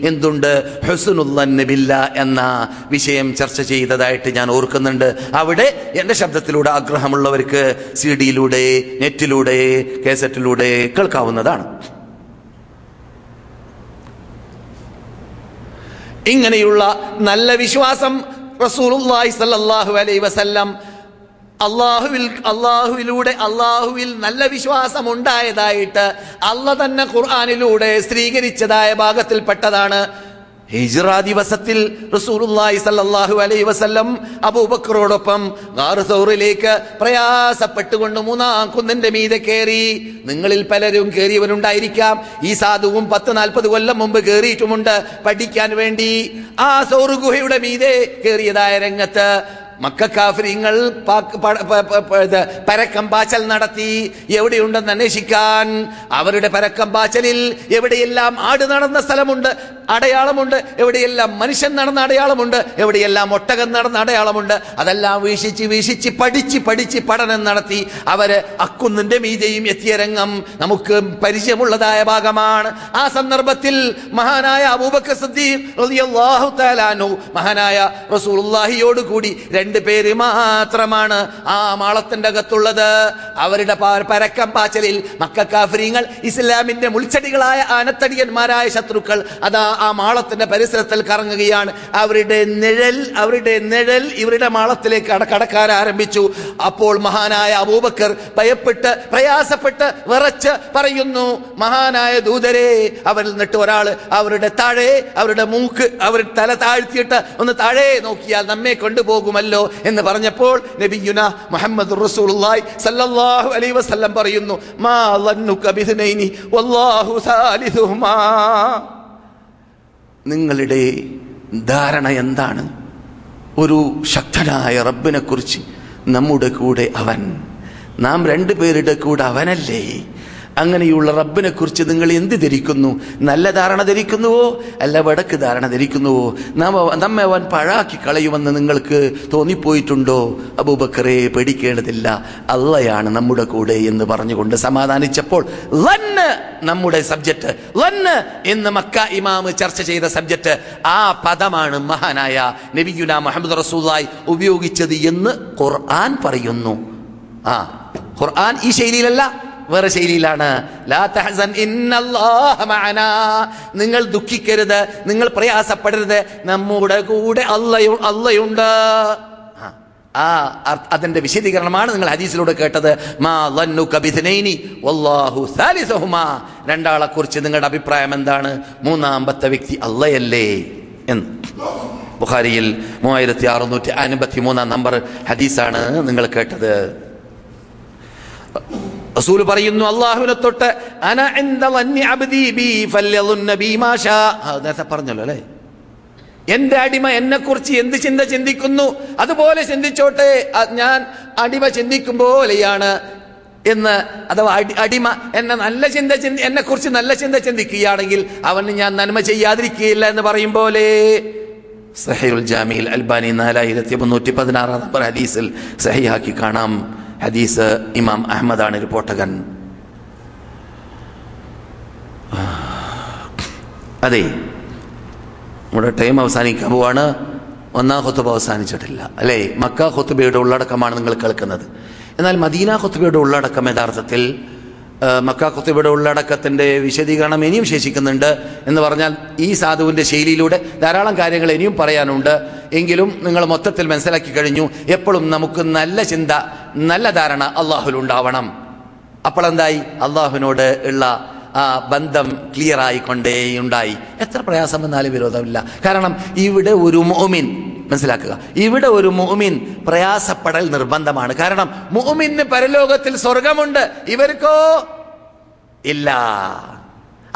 എന്തുണ്ട്? ഹുസുനുല്ല എന്ന വിഷയം ചർച്ച ചെയ്തതായിട്ട് ഞാൻ ഓർക്കുന്നുണ്ട്. അവിടെ എന്റെ ശബ്ദത്തിലൂടെ ആഗ്രഹമുള്ളവർക്ക് സി ഡിയിലൂടെ നെറ്റിലൂടെ കേസറ്റിലൂടെ കേൾക്കാവുന്നതാണ്. ഇങ്ങനെയുള്ള നല്ല വിശ്വാസം റസൂലുള്ളാഹി സല്ലല്ലാഹു അലൈഹി വസല്ലം അള്ളാഹുവിൽ അള്ളാഹുവിലൂടെ അള്ളാഹുവിൽ നല്ല വിശ്വാസം ഉണ്ടായതായിട്ട് അല്ല തന്നെ ഖുർആാനിലൂടെ സ്ഥിരീകരിച്ചതായ ഭാഗത്തിൽപ്പെട്ടതാണ്. ഹിജ്റ ദിവസത്തിൽ റസൂലുള്ളാഹി സല്ലല്ലാഹു അലൈഹി വസല്ലം അബൂബക്കറോടൊപ്പം ഗാർ സൗറിലേക്ക് പ്രയാസപ്പെട്ടുകൊണ്ട് മൂന്നാം കുന്നിന്റെ മീതെ കയറി. നിങ്ങളിൽ പലരും കയറിയവരുണ്ടായിരിക്കാം. ഈ സാധുവും പത്ത് നാൽപ്പത് കൊല്ലം മുമ്പ് കയറിയിട്ടുമുണ്ട്. പഠിക്കാൻ വേണ്ടി ആ സൗർ ഗുഹയുടെ മീതെ കയറിയതായ രംഗത്ത് മക്കാഫരിങ്ങൾ പരക്കം പാച്ചൽ നടത്തി എവിടെയുണ്ടെന്ന് അന്വേഷിക്കാൻ. അവരുടെ പരക്കം പാച്ചലിൽ എവിടെയെല്ലാം ആട് നടന്ന സ്ഥലമുണ്ട് അടയാളമുണ്ട് എവിടെയെല്ലാം മനുഷ്യൻ നടന്ന അടയാളമുണ്ട് എവിടെയെല്ലാം ഒട്ടകം നടന്ന അടയാളമുണ്ട് അതെല്ലാം വീശിച്ച് വീശിച്ച് പഠിച്ച് പഠിച്ച് പഠനം നടത്തി അവർ അക്കുന്നിന്റെ മീതയും എത്തിയ രംഗം നമുക്ക് പരിചയമുള്ളതായ ഭാഗമാണ്. ആ സന്ദർഭത്തിൽ മഹാനായ അബൂബക്കർ സിദ്ദീഖ് മഹാനായ റസൂലുള്ളാഹിയോട് കൂടി രണ്ട് പേര് മാത്രമാണ് ആ മാളത്തിന്റെ അകത്തുള്ളത്. അവരുടെ പരക്കം പാച്ചലിൽ മക്കാഫരിങ്ങൾ ഇസ്ലാമിന്റെ മുൾച്ചെടികളായ ആനത്തടിയന്മാരായ ശത്രുക്കൾ അതാ ആ മാളത്തിന്റെ പരിസരത്തിൽ കറങ്ങുകയാണ്. അവരുടെ നിഴൽ അവരുടെ നിഴൽ ഇവരുടെ മാളത്തിലേക്ക് കടക്കാൻ ആരംഭിച്ചു. അപ്പോൾ മഹാനായ അബൂബക്കർ ഭയപ്പെട്ട് പ്രയാസപ്പെട്ട് വിറച്ച് പറയുന്നു മഹാനായ ദൂതരെ അവരിൽ നിന്നിട്ട് ഒരാൾ അവരുടെ താഴെ അവരുടെ മൂക്ക് അവരുടെ തല താഴ്ത്തിയിട്ട് ഒന്ന് താഴെ നോക്കിയാൽ നമ്മെ കൊണ്ടുപോകുമല്ലോ. എന്ന് പറഞ്ഞപ്പോൾ നബിയുന മുഹമ്മദ് റസൂലുള്ളാഹി സല്ലല്ലാഹു അലൈഹി വസല്ലം പറയുന്നു മാ ളന്നുക ബിസ്നൈനി വല്ലാഹു സാലിസുഹുമാ. നിങ്ങളുടെ ധാരണ എന്താണ്? ഒരു ശക്തനായ റബ്ബിനെ കുറിച്ച് നമ്മുടെ കൂടെ അവൻ നാം രണ്ടു പേരുടെ കൂടെ അവനല്ലേ? അങ്ങനെയുള്ള റബ്ബിനെ കുറിച്ച് നിങ്ങൾ എന്ത് ധരിക്കുന്നു? നല്ല ധാരണ ധരിക്കുന്നുവോ? അല്ല വടക്ക് ധാരണ ധരിക്കുന്നുവോ? നമ്മ അവൻ പഴാക്കി കളയുമെന്ന് നിങ്ങൾക്ക് തോന്നിപ്പോയിട്ടുണ്ടോ? അബൂബക്കറെ പേടിക്കേണ്ടതില്ല. അള്ളയാണ് നമ്മുടെ കൂടെ എന്ന് പറഞ്ഞുകൊണ്ട് സമാധാനിച്ചപ്പോൾ ലന്ന് നമ്മുടെ സബ്ജക്റ്റ് ലന്ന് എന്ന് മക്ക ഇമാമ് ചർച്ച ചെയ്ത സബ്ജക്റ്റ് ആ പദമാണ് മഹാനായ നബിയുല മുഹമ്മദ് റസൂലായി ഉപയോഗിച്ചത് എന്ന് ഖുർആൻ പറയുന്നു. ആ ഖുർആൻ ഈ ശൈലിയിലല്ല. വേറെ ശൈലിയിലാണ്. ലാ നിങ്ങൾ ദുഃഖിക്കരുത് നിങ്ങൾ പ്രയാസപ്പെടരുത്. നമ്മുടെ കൂടെ അല്ലയു അല്ലയുണ്ട് ആ, അതിന്റെ വിശദീകരണമാണ് നിങ്ങൾ ഹദീസിലൂടെ കേട്ടത്. മാ വല്ലാഹു രണ്ടാളെ കുറിച്ച് നിങ്ങളുടെ അഭിപ്രായം എന്താണ്? മൂന്നാമത്തെ വ്യക്തി അല്ലയല്ലേ എന്ന്. ബുഖാരിയിൽ മൂവായിരത്തി അറുന്നൂറ്റി അൻപത്തി മൂന്നാം നമ്പർ ഹദീസാണ് നിങ്ങൾ കേട്ടത്. റസൂൽ പറയുന്നു അള്ളാഹുവിനെ തൊട്ട് അന നേരത്തെ പറഞ്ഞല്ലോ അല്ലേ? എന്റെ അടിമ എന്നെ കുറിച്ച് എന്ത് ചിന്ത ചിന്തിക്കുന്നു? അതുപോലെ ചിന്തിച്ചോട്ടെ. ഞാൻ അടിമ ചിന്തിക്കും പോലെയാണ് എന്ന് അഥവാ അടിമ എന്നെ നല്ല ചിന്ത ചിന്തി എന്നെ കുറിച്ച് നല്ല ചിന്ത ചിന്തിക്കുകയാണെങ്കിൽ അവന് ഞാൻ നന്മ ചെയ്യാതിരിക്കുകയില്ല എന്ന് പറയും പോലെ. സഹീൽ ജാമിയിൽ അൽബാനി നാലായിരത്തി മുന്നൂറ്റി പതിനാറാം നമ്പർ ഹദീസിൽ സഹിയാക്കി കാണാം. ഹദീസ് ഇമാം അഹമ്മദാണ് റിപ്പോർട്ടകൻ. അതെ നമ്മുടെ ടൈം അവസാനിക്കാൻ പോവാണ്. ഒന്നാം ഖുത്തുബ അവസാനിച്ചിട്ടില്ല. അല്ലേ? മക്ക ഖുത്തുബയുടെ ഉള്ളടക്കമാണ് നിങ്ങൾ കേൾക്കുന്നത്. എന്നാൽ മദീന ഖുത്തുബയുടെ ഉള്ളടക്കം യഥാർത്ഥത്തിൽ ആ, ഉള്ളടക്കത്തിന്റെ വിശദീകരണം ഇനിയും ശേഷിക്കുന്നുണ്ട് എന്ന് പറഞ്ഞാൽ ഈ സാധുവിന്റെ ശൈലിയിലൂടെ ധാരാളം കാര്യങ്ങൾ ഇനിയും പറയാനുണ്ട്. എങ്കിലും നിങ്ങൾ മൊത്തത്തിൽ മനസ്സിലാക്കി കഴിഞ്ഞു. എപ്പോഴും നമുക്ക് നല്ല ചിന്ത നല്ല ധാരണ അപ്പോൾ എന്തായി അള്ളാഹുവിനോട് ഉള്ള ആ ബന്ധം ക്ലിയറായിക്കൊണ്ടേ ഉണ്ടായി എത്ര പ്രയാസം വന്നാലും വിരോധമില്ല. കാരണം ഇവിടെ ഒരു മോമിൻ മനസ്സിലാക്കുക. ഇവിടെ ഒരു മോമിൻ പ്രയാസപ്പെടൽ നിർബന്ധമാണ്. കാരണം മോമിന് പരലോകത്തിൽ സ്വർഗമുണ്ട്. ഇവർക്കോ ഇല്ല.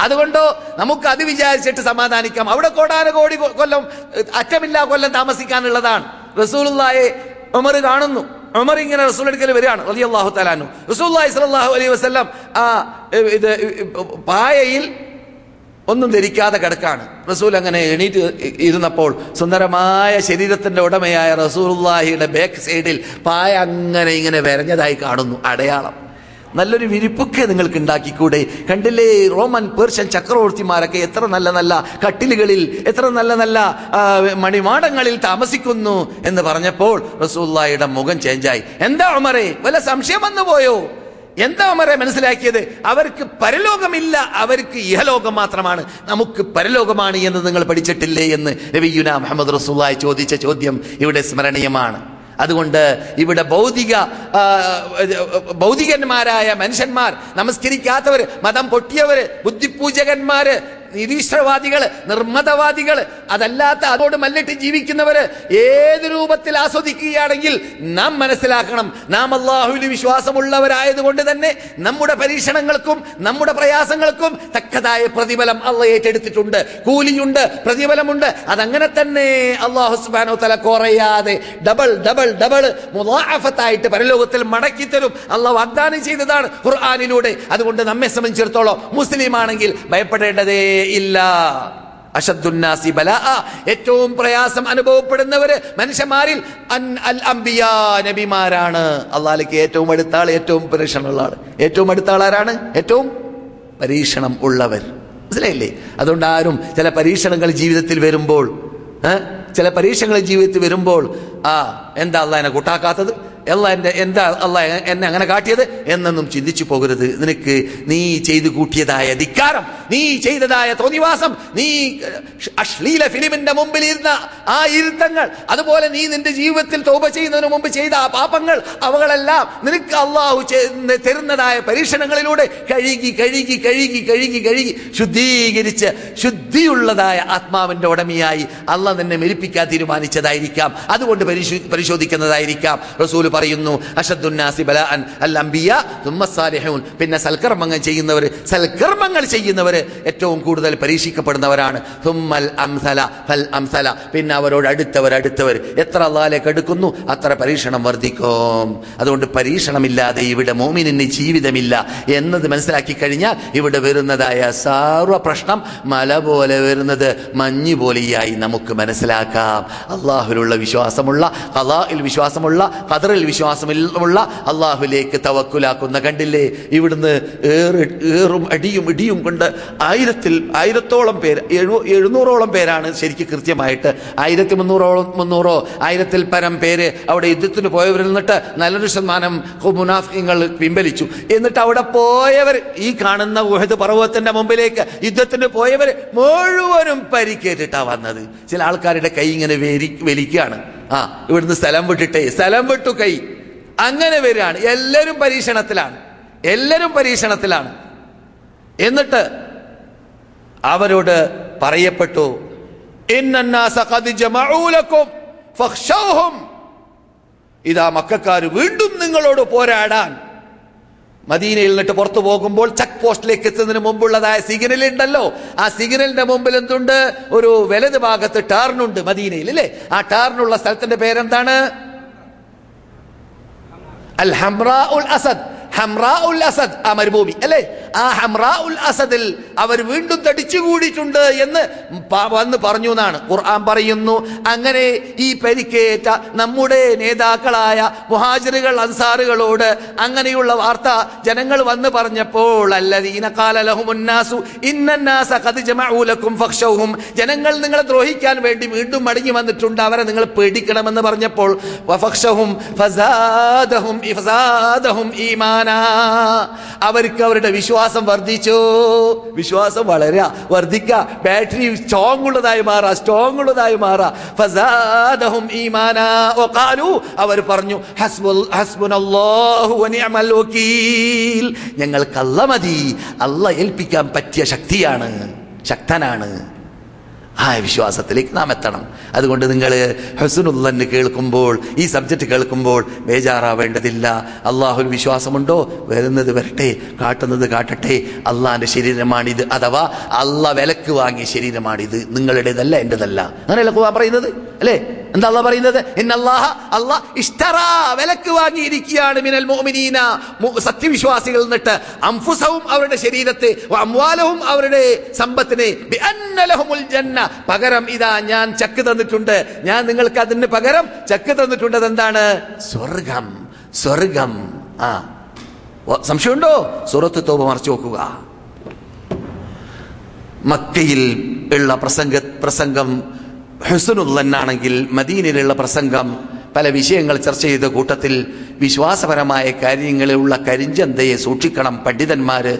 അതുകൊണ്ടോ നമുക്ക് അത് വിചാരിച്ചിട്ട് സമാധാനിക്കാം. അവിടെ കോടാന കോടി കൊല്ലം അറ്റമില്ലാ കൊല്ലം താമസിക്കാനുള്ളതാണ്. റസൂലുള്ളായെ ഉമർ കാണുന്നു. ഉമർ ഇങ്ങനെ റസൂൽ എടുക്കൽ വരികയാണ്. റളിയല്ലാഹു അള്ളാഹു റസൂലുള്ളാഹി സ്വല്ലല്ലാഹു അലൈഹി വസല്ലം ആ ഇത് പായയിൽ ഒന്നും ധരിക്കാതെ കിടക്കാണ്. റസൂൽ അങ്ങനെ എണീറ്റ് ഇരുന്നപ്പോൾ സുന്ദരമായ ശരീരത്തിന്റെ ഉടമയായ റസൂലുള്ളാഹിയുടെ ബാക്ക് സൈഡിൽ പായ അങ്ങനെ ഇങ്ങനെ വരഞ്ഞതായി കാണുന്നു അടയാളം. നല്ലൊരു വിരിപ്പൊക്കെ നിങ്ങൾക്ക് ഉണ്ടാക്കിക്കൂടെ? കണ്ടില്ലേ റോമൻ പേർഷ്യൻ ചക്രവർത്തിമാരൊക്കെ എത്ര നല്ല നല്ല കട്ടിലുകളിൽ എത്ര നല്ല നല്ല മണിമാടങ്ങളിൽ താമസിക്കുന്നു എന്ന് പറഞ്ഞപ്പോൾ റസൂല്ലായുടെ മുഖം ചേഞ്ചായി എന്താ ഉമറേ? വല്ല സംശയം വന്നു പോയോ എന്താ ഉമറെ മനസ്സിലാക്കിയത്? അവർക്ക് പരലോകമില്ല അവർക്ക് ഇഹലോകം മാത്രമാണ്. നമുക്ക് പരലോകമാണ് എന്ന് നിങ്ങൾ പഠിച്ചിട്ടില്ലേ എന്ന് നബിയുന മുഹമ്മദ് റസൂലായി ചോദിച്ച ചോദ്യം ഇവിടെ സ്മരണീയമാണ്. അതുകൊണ്ട് ഇവിടെ ഭൗതിക ഭൗതികന്മാരായ മനുഷ്യന്മാർ നമസ്കരിക്കാത്തവര് മതം പൊട്ടിയവര് ബുദ്ധിപൂജകന്മാര് നിരീശ്വരവാദികൾ നിർമ്മതവാദികൾ അതല്ലാത്ത അതോട് മല്ലിട്ട് ജീവിക്കുന്നവർ ഏത് രൂപത്തിൽ ആസ്വദിക്കുകയാണെങ്കിൽ നാം മനസ്സിലാക്കണം. നാം അള്ളാഹുവിന് വിശ്വാസമുള്ളവരായതുകൊണ്ട് തന്നെ നമ്മുടെ പരീക്ഷണങ്ങൾക്കും നമ്മുടെ പ്രയാസങ്ങൾക്കും തക്കതായ പ്രതിഫലം അള്ള ഏറ്റെടുത്തിട്ടുണ്ട്. കൂലിയുണ്ട് പ്രതിഫലമുണ്ട്. അതങ്ങനെ തന്നെ അള്ളാഹു സുബാനോ തല കുറയാതെ ഡബിൾ ഡബിൾ ഡബിൾ മുലാഫത്തായിട്ട് പരലോകത്തിൽ മടക്കി തരും. അള്ള വാഗ്ദാനം ചെയ്തതാണ് ഖുർആാനിലൂടെ. അതുകൊണ്ട് നമ്മെ സംബന്ധിച്ചിടത്തോളം മുസ്ലിം ആണെങ്കിൽ ഭയപ്പെടേണ്ടതേ ഇല്ല. അഷദ്ദുന്നാസി ബലാഅ ഏറ്റവും പ്രയാസം അനുഭവപ്പെടുന്നവര് മനുഷ്യന്മാരിൽ അൽ അംബിയ നബിമാരാണ്. അള്ളാലിക്ക് ഏറ്റവും അടുത്ത ആൾ ഏറ്റവും പരീക്ഷണമുള്ള ആൾ. ഏറ്റവും അടുത്ത ആളാരാണ് ഏറ്റവും പരീക്ഷണം ഉള്ളവർ. മനസ്സിലായില്ലേ? അതുകൊണ്ട് ആരും ചില പരീക്ഷണങ്ങൾ ജീവിതത്തിൽ വരുമ്പോൾ ചില പരീക്ഷണങ്ങൾ ജീവിതത്തിൽ വരുമ്പോൾ ആ എന്താ അള്ളാഹിനെ കൂട്ടാക്കാത്തത്? അല്ല എന്റെ എന്താ അല്ല എന്നെ അങ്ങനെ കാട്ടിയത്? എന്നൊന്നും ചിന്തിച്ചു പോകരുത്. നിനക്ക് നീ ചെയ്തു കൂട്ടിയതായ ധിക്കാരം നീ ചെയ്തതായ തോന്നിവാസം നീ അശ്ലീല ഫിലിമിന്റെ മുമ്പിൽ ഇരുന്ന ആ ഇരുത്തങ്ങൾ അതുപോലെ നീ നിന്റെ ജീവിതത്തിൽ തോപ ചെയ്യുന്നതിന് മുമ്പ് ചെയ്ത ആ പാപങ്ങൾ അവകളെല്ലാം നിനക്ക് അള്ളാഹു തരുന്നതായ പരീക്ഷണങ്ങളിലൂടെ കഴുകി കഴുകി കഴുകി കഴുകി കഴുകി ശുദ്ധീകരിച്ച് ശുദ്ധിയുള്ളതായ ആത്മാവിന്റെ ഉടമയായി അള്ള നിന്നെ മെരിപ്പിക്കാൻ തീരുമാനിച്ചതായിരിക്കാം. അതുകൊണ്ട് പരിശോ- പരിശോധിക്കുന്നതായിരിക്കാം. റസൂൽ പറയുന്നു അഷദ്ദുന്നാസി ബലാഅൻ അൽ അംബിയ തുമ്മ സാലിഹൂൻ. പിന്നെ സൽക്കർമ്മങ്ങൾ ചെയ്യുന്നവർ സൽക്കർമ്മങ്ങൾ ചെയ്യുന്നവർ ഏറ്റവും കൂടുതൽ പരീക്ഷിക്കപ്പെടുന്നവരാണ്. അംസല ഫൽ അംസല. പിന്നെ അവരോട് അടുത്തവർ അടുത്തവർ. എത്ര അള്ളാലേക്ക് എടുക്കുന്നു അത്ര പരീക്ഷണം വർദ്ധിക്കും. അതുകൊണ്ട് പരീക്ഷണമില്ലാതെ ഇവിടെ മോമിനിന് ജീവിതമില്ല എന്നത് മനസ്സിലാക്കി കഴിഞ്ഞാൽ ഇവിടെ വരുന്നതായ സർവ പ്രശ്നം മല പോലെ വരുന്നത് മഞ്ഞ് പോലെയായി നമുക്ക് മനസ്സിലാക്കാം. അള്ളാഹുലുള്ള വിശ്വാസമുള്ള കലായിൽ വിശ്വാസമുള്ള ഖദറിൽ വിശ്വാസമുള്ള അള്ളാഹുലേക്ക് തവക്കുലാക്കുന്ന കണ്ടില്ലേ? ഇവിടുന്ന് ഏറ് അടിയും ഇടിയും കൊണ്ട് ആയിരത്തിൽ ആയിരത്തോളം പേര് എഴു എഴുന്നൂറോളം പേരാണ് ശരിക്കും കൃത്യമായിട്ട്. ആയിരത്തി മുന്നൂറോളം മുന്നൂറോ ആയിരത്തിൽ പരം പേര് അവിടെ യുദ്ധത്തിന് പോയവരിൽ നിന്നിട്ട് നല്ലൊരു ശതമാനം മുനാഫിങ്ങൾ പിൻവലിച്ചു. എന്നിട്ട് അവിടെ പോയവർ ഈ കാണുന്ന ഉഹദ് പർവതത്തിന്റെ മുമ്പിലേക്ക് യുദ്ധത്തിന് പോയവർ മുഴുവനും പരിക്കേറ്റിട്ടാ വന്നത്. ചില ആൾക്കാരുടെ കൈ ഇങ്ങനെ വലിക്കുകയാണ്. ആ ഇവിടുന്ന് സ്ഥലം വിട്ടിട്ടേ സ്ഥലം വിട്ടു കൈ. അങ്ങനെ വരികയാണ്. എല്ലാവരും പരീക്ഷണത്തിലാണ്. എല്ലാവരും പരീക്ഷണത്തിലാണ്. എന്നിട്ട് അവരോട് പറയപ്പെട്ടു ഇതാ മക്കാർ വീണ്ടും നിങ്ങളോട് പോരാടാൻ മദീനയിൽ നിന്നിട്ട് പുറത്തു പോകുമ്പോൾ ചെക്ക് പോസ്റ്റിലേക്ക് എത്തുന്നതിന് മുമ്പുള്ളതായ സിഗ്നൽ ഉണ്ടല്ലോ. ആ സിഗ്നലിന്റെ മുമ്പിൽ എന്തുണ്ട്? ഒരു വലത് ഭാഗത്ത് ടേർണുണ്ട് മദീനയിൽ അല്ലേ? ആ ടേർണുള്ള സ്ഥലത്തിന്റെ പേരെന്താണ്? അൽ ഹംറ ഉൽ അസദ്. ഹംറാ ഉൽ അസദ് ആ മരുഭൂമി അല്ലേ? ആ ഹംറാ ഉൽ അസദിൽ അവർ വീണ്ടും തടിച്ചുകൂടിയിട്ടുണ്ട് എന്ന് വന്ന് പറഞ്ഞു എന്നാണ്. ഖുർആൻ പറയുന്നു അങ്ങനെ ഈ പരിക്കേറ്റ നമ്മുടെ നേതാക്കളായ മുഹാജിറുകൾ അൻസാറുകളോട് അങ്ങനെയുള്ള വാർത്ത ജനങ്ങൾ വന്ന് പറഞ്ഞപ്പോൾ ജനങ്ങൾ നിങ്ങളെ ദ്രോഹിക്കാൻ വേണ്ടി വീണ്ടും മടങ്ങി വന്നിട്ടുണ്ട് അവരെ നിങ്ങൾ പേടിക്കണമെന്ന് പറഞ്ഞപ്പോൾ ഈമാൻ അവർക്ക് അവരുടെ വിശ്വാസം വർദ്ധിച്ചു. വിശ്വാസം വളരുക വർദ്ധിക്ക. ബാറ്ററി സ്ട്രോങ് ഉള്ളതായി മാറാ. സ്ട്രോങ് ഉള്ളതായി മാറാ. ഫസാദഹും ഈമാനാ. വഖാലു. അവർ പറഞ്ഞു ഹസ്ബുൽ ഹസ്ബുനല്ലാഹു വനിഅമൽ ഞങ്ങൾക്ക് അല്ല മതി. അല്ല ഏൽപ്പിക്കാൻ പറ്റിയ ശക്തിയാണ്. ശക്തനാണ്. ആ വിശ്വാസത്തിലേക്ക് നാം എത്തണം. അതുകൊണ്ട് നിങ്ങൾ ഹസുനുല്ലന് കേൾക്കുമ്പോൾ ഈ സബ്ജക്റ്റ് കേൾക്കുമ്പോൾ ബേജാറാവേണ്ടതില്ല. അള്ളാഹുൽ വിശ്വാസമുണ്ടോ? വരുന്നത് വരട്ടെ കാട്ടുന്നത് കാട്ടട്ടെ. അള്ളാഹിന്റെ ശരീരമാണിത്. അഥവാ അള്ളാഹ് വിലക്ക് വാങ്ങിയ ശരീരമാണിത്. നിങ്ങളുടേതല്ല എന്റെതല്ല അങ്ങനെയല്ല പറയുന്നത്? അല്ലേ? എന്താ അള്ളാഹ് പറയുന്നത്? ഇന്നല്ലാഹ അള്ളാഹ് ഇഷ്തറാ വിലക്ക് വാങ്ങിയിരിക്കുകയാണ് മിനൽ മുഅ്മിനീന. സത്യവിശ്വാസികൾ നിന്നിട്ട് അംഫുസവും അവരുടെ ശരീരത്തെ അംവാലവും അവരുടെ സമ്പത്തിനെ ജന്ന. പകരം ഇതാ ഞാൻ ചക്ക് തന്നിട്ടുണ്ട്. ഞാൻ നിങ്ങൾക്ക് അതിന് പകരം ചക്ക് തന്നിട്ടുണ്ട്. അതെന്താണ്? സ്വർഗം സ്വർഗം. ആ. സംശയമുണ്ടോ? സുറത്ത് തോപ മറച്ചു നോക്കുക മക്കയിൽ ഉള്ള പ്രസംഗ പ്രസംഗം ഹുസനുല്ലന്നാണെങ്കിൽ മദീനയിലുള്ള പ്രസംഗം പല വിഷയങ്ങൾ ചർച്ച ചെയ്ത കൂട്ടത്തിൽ വിശ്വാസപരമായ കാര്യങ്ങളിലുള്ള കരിഞ്ചന്തയെ സൂക്ഷിക്കണം പണ്ഡിതന്മാര്.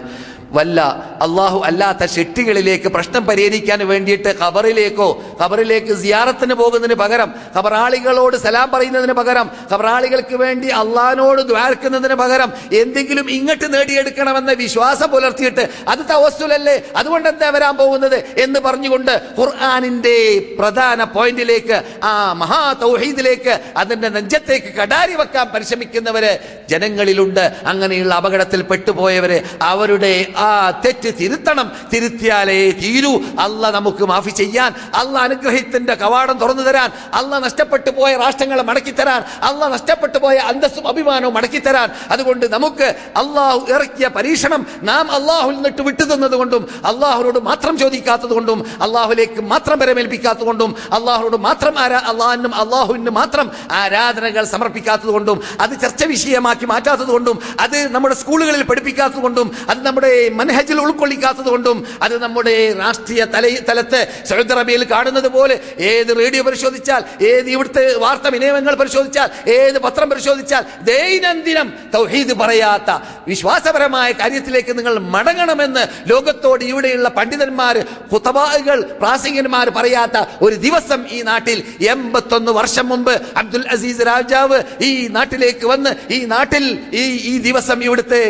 വല്ല അള്ളാഹു അല്ലാത്ത ശെട്ടികളിലേക്ക് പ്രശ്നം പരിഹരിക്കാൻ വേണ്ടിയിട്ട് ഖബറിലേക്കോ ഖബറിലേക്ക് സിയാറത്തിന് പോകുന്നതിന് പകരം ഖബറാളികളോട് സലാം പറയുന്നതിന് പകരം ഖബറാളികൾക്ക് വേണ്ടി അള്ളഹാനോട് ദ്വാരക്കുന്നതിന് പകരം എന്തെങ്കിലും ഇങ്ങോട്ട് നേടിയെടുക്കണമെന്ന വിശ്വാസം പുലർത്തിയിട്ട് അത് തവസ്സുലല്ലേ അതുകൊണ്ട് എന്താ വരാൻ പോകുന്നത് എന്ന് പറഞ്ഞുകൊണ്ട് ഖുർആാനിന്റെ പ്രധാന പോയിന്റിലേക്ക് ആ മഹാ തൗഹീദിലേക്ക് അതിന്റെ നെഞ്ചത്തേക്ക് കടാരി വെക്കാൻ പരിശ്രമിക്കുന്നവര് ജനങ്ങളിലുണ്ട്. അങ്ങനെയുള്ള അപകടത്തിൽ പെട്ടുപോയവര് അവരുടെ ആ തെറ്റ് തിരുത്തണം. തിരുത്തിയാലേ തീരൂ. അല്ല നമുക്ക് മാഫി ചെയ്യാൻ. അല്ല അനുഗ്രഹത്തിന്റെ കവാടം തുറന്നു തരാൻ. അല്ല നഷ്ടപ്പെട്ടു പോയ രാഷ്ട്രങ്ങളെ മടക്കി തരാൻ. അല്ല നഷ്ടപ്പെട്ടു പോയ അന്തസ്സും അഭിമാനവും മടക്കി തരാൻ. അതുകൊണ്ട് നമുക്ക് അള്ളാഹു ഇറക്കിയ പരീക്ഷണം നാം അള്ളാഹുൽ നിന്നിട്ട് വിട്ടു തന്നത് കൊണ്ടും അള്ളാഹുനോട് മാത്രം ചോദിക്കാത്തത് കൊണ്ടും അള്ളാഹുലേക്ക് മാത്രം പരമേൽപ്പിക്കാത്തത് കൊണ്ടും അള്ളാഹുനോട് മാത്രം ആരാ അള്ളാഹിനും അള്ളാഹുവിന് മാത്രം ആരാധനകൾ സമർപ്പിക്കാത്തത് കൊണ്ടും അത് ചർച്ച വിഷയമാക്കി മാറ്റാത്തത് കൊണ്ടും അത് നമ്മുടെ സ്കൂളുകളിൽ പഠിപ്പിക്കാത്തത് കൊണ്ടും അത് നമ്മുടെ മനഹജിൽ ഉൾക്കൊള്ളിക്കാത്തത് കൊണ്ടും അത് നമ്മുടെ രാഷ്ട്രീയ തല തലത്ത് സൗദി അറേബ്യയിൽ കാണുന്നത് പോലെ ഏത് റേഡിയോ പരിശോധിച്ചാൽ ഏത് ഇവിടുത്തെ വാർത്ത വിനിമയങ്ങൾ പരിശോധിച്ചാൽ ഏത് പത്രം പരിശോധിച്ചാൽ ദൈനംദിനം തൗഹീദ് പറയാത്ത വിശ്വാസപരമായ കാര്യത്തിലേക്ക് നിങ്ങൾ മടങ്ങണമെന്ന് ലോകത്തോട് ഇവിടെയുള്ള പണ്ഡിതന്മാർ കുത്തബാഹുകൾ പ്രാസംഗികന്മാർ പറയാത്ത ഒരു ദിവസം ഈ നാട്ടിൽ എൺപത്തൊന്ന് വർഷം മുമ്പ് അബ്ദുൽ അസീസ് രാജാവ് ഈ നാട്ടിലേക്ക് വന്ന് ഈ നാട്ടിൽ ഈ ഈ ദിവസം ഇവിടുത്തെ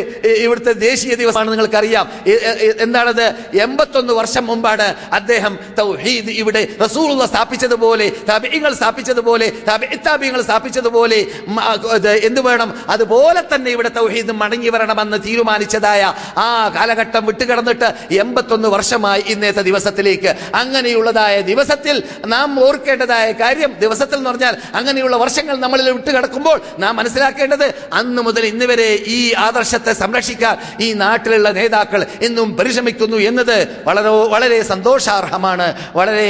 ഇവിടുത്തെ ദേശീയ ദിവസമാണ്. നിങ്ങൾക്കറിയാം. നമുക്കറിയാം എന്താണത്? എൺപത്തൊന്ന് വർഷം മുമ്പാണ് അദ്ദേഹം തൗഹീദ് ഇവിടെ റസൂലുള്ള സ്ഥാപിച്ചതുപോലെ തബിങ്ങൾ സ്ഥാപിച്ചതുപോലെ താബിങ്ങൾ സ്ഥാപിച്ചതുപോലെ എന്ത് വേണം? അതുപോലെ തന്നെ ഇവിടെ തൗഹീദ് മടങ്ങി വരണമെന്ന് തീരുമാനിച്ചതായ ആ കാലഘട്ടം വിട്ടുകിടന്നിട്ട് എൺപത്തൊന്ന് വർഷമായി ഇന്നത്തെ ദിവസത്തിലേക്ക്. അങ്ങനെയുള്ളതായ ദിവസത്തിൽ നാം ഓർക്കേണ്ടതായ കാര്യം ദിവസത്തിൽ എന്ന് പറഞ്ഞാൽ അങ്ങനെയുള്ള വർഷങ്ങൾ നമ്മളിൽ വിട്ടുകിടക്കുമ്പോൾ നാം മനസ്സിലാക്കേണ്ടത് അന്ന് മുതൽ ഇന്ന് വരെ ഈ ആദർശത്തെ സംരക്ഷിക്കാൻ ഈ നാട്ടിലുള്ള നേതാക്കൾ ഇന്നും പരിശ്രമിക്കുന്നു എന്നത് വളരെ വളരെ സന്തോഷാർഹമാണ് വളരെ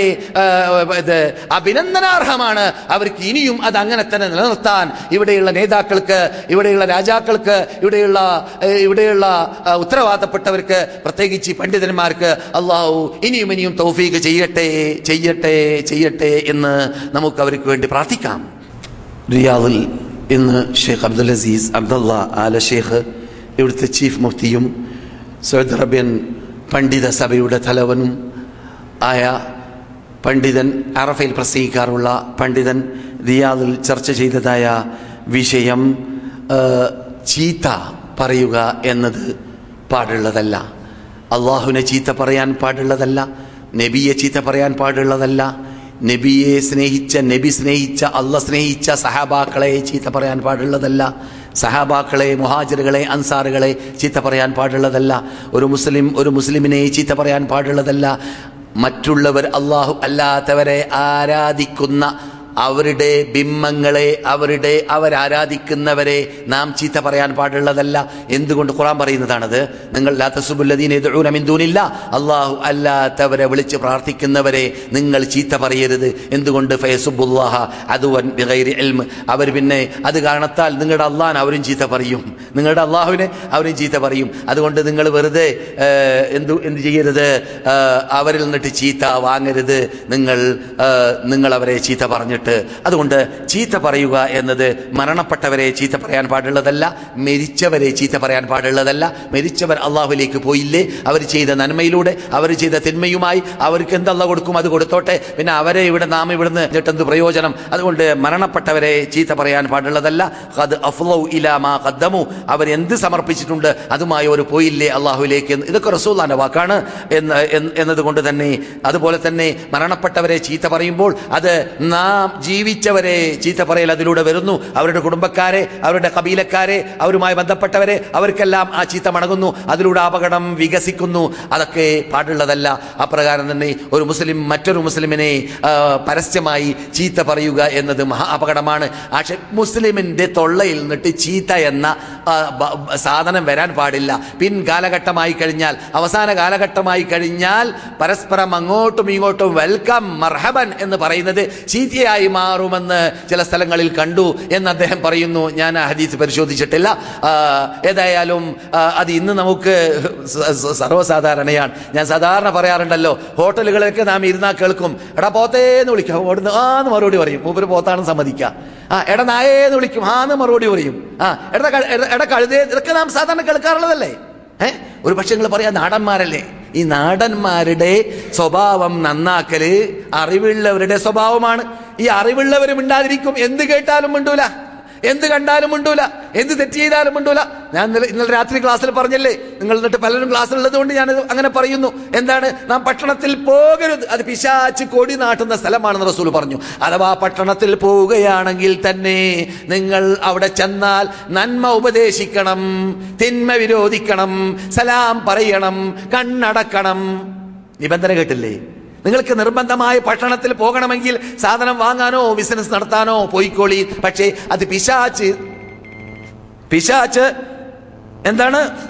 ഇത് അഭിനന്ദനാർഹമാണ്. അവർക്ക് ഇനിയും അത് അങ്ങനെ തന്നെ നിലനിർത്താൻ ഇവിടെയുള്ള നേതാക്കൾക്ക് ഇവിടെയുള്ള രാജാക്കൾക്ക് ഇവിടെയുള്ള ഇവിടെയുള്ള ഉത്തരവാദപ്പെട്ടവർക്ക് പ്രത്യേകിച്ച് പണ്ഡിതന്മാർക്ക് അള്ളാഹു ഇനിയും ഇനിയും തൗഫീഖ് ചെയ്യട്ടെ ചെയ്യട്ടെ ചെയ്യട്ടെ എന്ന് നമുക്ക് അവർക്ക് വേണ്ടി പ്രാർത്ഥിക്കാം. റിയാദിൽ ഇന്ന് ഷെയ്ഖ് അബ്ദുൽ അസീസ് അബ്ദുള്ള ആല ഷെയ്ഖ് ഇവിടുത്തെ ചീഫ് മുഫ്തിയും സൗദി അറേബ്യൻ പണ്ഡിത സഭയുടെ തലവനും ആയ പണ്ഡിതൻ അറഫയിൽ പ്രസംഗിക്കാറുള്ള പണ്ഡിതൻ റിയാദിൽ ചർച്ച ചെയ്തതായ വിഷയം ചീത്ത പറയുക എന്നത് പാടുള്ളതല്ല. അള്ളാഹുവിനെ ചീത്ത പറയാൻ പാടുള്ളതല്ല നബിയെ ചീത്ത പറയാൻ പാടുള്ളതല്ല നബിയെ സ്നേഹിച്ച നബി സ്നേഹിച്ച അള്ള സ്നേഹിച്ച സഹാബാക്കളെ ചീത്ത പറയാൻ പാടുള്ളതല്ല. സഹാബാക്കളെ മുഹാജിറുകളെ അൻസാറുകളെ ചീത്ത പറയാൻ പാടുള്ളതല്ല. ഒരു മുസ്ലിം ഒരു മുസ്ലിമിനെ ചീത്ത പറയാൻ പാടുള്ളതല്ല. മറ്റുള്ളവർ അള്ളാഹു അല്ലാത്തവരെ ആരാധിക്കുന്ന അവരുടെ ബിംബങ്ങളെ അവരുടെ അവരാരാധിക്കുന്നവരെ നാം ചീത്ത പറയാൻ പാടുള്ളതല്ല. എന്തുകൊണ്ട് ഖുറാൻ പറയുന്നതാണത്? നിങ്ങൾ ലാത്തസുബുല്ലദീനില്ല അള്ളാഹു അല്ലാത്തവരെ വിളിച്ച് പ്രാർത്ഥിക്കുന്നവരെ നിങ്ങൾ ചീത്ത പറയരുത്. എന്തുകൊണ്ട്? ഫയസുബുല്ലാഹ ഇൽമ്. അവർ പിന്നെ അത് കാരണത്താൽ നിങ്ങളുടെ അള്ളാഹൻ അവരും ചീത്ത പറയും. നിങ്ങളുടെ അള്ളാഹുവിനെ അവരും ചീത്ത പറയും. അതുകൊണ്ട് നിങ്ങൾ വെറുതെ എന്തു എന്ത് ചെയ്യരുത്? അവരിൽ നിന്നിട്ട് ചീത്ത വാങ്ങരുത്. നിങ്ങൾ നിങ്ങൾ അവരെ ചീത്ത പറഞ്ഞിട്ട് അതുകൊണ്ട് ചീത്ത പറയുക എന്നത് മരണപ്പെട്ടവരെ ചീത്ത പറയാൻ പാടുള്ളതല്ല മരിച്ചവരെ ചീത്ത പറയാൻ പാടുള്ളതല്ല. മരിച്ചവർ അള്ളാഹുലേക്ക് പോയില്ലേ? അവർ ചെയ്ത നന്മയിലൂടെ അവർ ചെയ്ത തിന്മയുമായി അവർക്ക് എന്തല്ല കൊടുക്കും അത് കൊടുത്തോട്ടെ. പിന്നെ അവരെ ഇവിടെ നാം ഇവിടുന്ന് എന്നിട്ടെന്ത് പ്രയോജനം? അതുകൊണ്ട് മരണപ്പെട്ടവരെ ചീത്ത പറയാൻ പാടുള്ളതല്ല. അത് അഫ്ലൌ ഇലാ മാ ഖദ്ദമു. അവർ എന്ത് സമർപ്പിച്ചിട്ടുണ്ട് അതുമായി അവർ പോയില്ലേ അള്ളാഹുലേക്ക് ഇതൊക്കെ റസൂല്ലാന്റെ വാക്കാണ്. എന്ന് എന്ന് എന്നതുകൊണ്ട് തന്നെ അതുപോലെ തന്നെ മരണപ്പെട്ടവരെ ചീത്ത പറയുമ്പോൾ അത് നാം ജീവിച്ചവരെ ചീത്ത പറയൽ അതിലൂടെ വരുന്നു. അവരുടെ കുടുംബക്കാരെ അവരുടെ കബീലക്കാരെ അവരുമായി ബന്ധപ്പെട്ടവരെ അവർക്കെല്ലാം ആ ചീത്ത മടങ്ങുന്നു അതിലൂടെ അപകടം വികസിക്കുന്നു. അതൊക്കെ പാടുള്ളതല്ല. അപ്രകാരം തന്നെ ഒരു മുസ്ലിം മറ്റൊരു മുസ്ലിമിനെ പരസ്യമായി ചീത്ത പറയുക എന്നത് മഹാ അപകടമാണ്. പക്ഷെ മുസ്ലിമിന്റെ തൊള്ളയിൽ നിന്നിട്ട് ചീത്ത എന്ന സാധനം വരാൻ പാടില്ല. പിൻ കാലഘട്ടമായി കഴിഞ്ഞാൽ അവസാന കാലഘട്ടമായി കഴിഞ്ഞാൽ പരസ്പരം അങ്ങോട്ടും ഇങ്ങോട്ടും വെൽക്കം മർഹബൻ എന്ന് പറയുന്നത് ചീത്തയായി മാറുമെന്ന് ചില സ്ഥലങ്ങളിൽ കണ്ടു എന്ന് അദ്ദേഹം പറയുന്നു. ഞാൻ ആ ഹദീസ് പരിശോധിച്ചിട്ടില്ല. ആ, ഏതായാലും അത് ഇന്ന് നമുക്ക് സർവസാധാരണയാണ്. ഞാൻ സാധാരണ പറയാറുണ്ടല്ലോ ഹോട്ടലുകളൊക്കെ നാം ഇരുന്നാൽ കേൾക്കും. എടാ പോത്തേന്ന് വിളിക്കാം. അവിടുന്ന് ആന്ന് മറുപടി പറയും. മൂപ്പര് പോത്താണെന്ന് സമ്മതിക്കാം. ആ എടാ നായേന്ന് വിളിക്കും. ആന്ന് മറുപടി പറയും. ആ എടാ- എടാ കഴുതേ ഇതൊക്കെ നാം സാധാരണ കേൾക്കാറുള്ളതല്ലേ? ഏഹ് ഒരു പക്ഷേ നിങ്ങൾ പറയാ നാടന്മാരല്ലേ? ഈ നാടന്മാരുടെ സ്വഭാവം നന്നാക്കൽ അറിവുള്ളവരുടെ സ്വഭാവമാണ്. ഈ അറിവുള്ളവരും ഉണ്ടാതിരിക്കും എന്ത് കേട്ടാലും മിണ്ടൂല. എന്ത് കണ്ടാലും മിണ്ടൂല. എന്ത് തെറ്റ് ചെയ്താലും മിണ്ടൂല. ഞാൻ ഇന്നലെ രാത്രി ക്ലാസ്സിൽ പറഞ്ഞല്ലേ? നിങ്ങൾ എന്നിട്ട് പലരും ക്ലാസ്സിൽ കൊണ്ട് ഞാൻ അങ്ങനെ പറയുന്നു. എന്താണ്? നാം പട്ടണത്തിൽ പോകരുത്. അത് പിശാച്ച് കൊടി നാട്ടുന്ന സ്ഥലമാണെന്ന് റസൂൽ പറഞ്ഞു. അഥവാ പട്ടണത്തിൽ പോവുകയാണെങ്കിൽ തന്നെ നിങ്ങൾ അവിടെ ചെന്നാൽ നന്മ ഉപദേശിക്കണം തിന്മ വിരോധിക്കണം സലാം പറയണം കണ്ണടക്കണം. നിബന്ധന കേട്ടില്ലേ? നിങ്ങൾക്ക് നിർബന്ധമായ പട്ടണത്തിൽ പോകണമെങ്കിൽ സാധനം വാങ്ങാനോ ബിസിനസ് നടത്താനോ പോയിക്കോളി. പക്ഷേ അത് പിശാച്ച്. പിശാച്ച് എന്താണ്?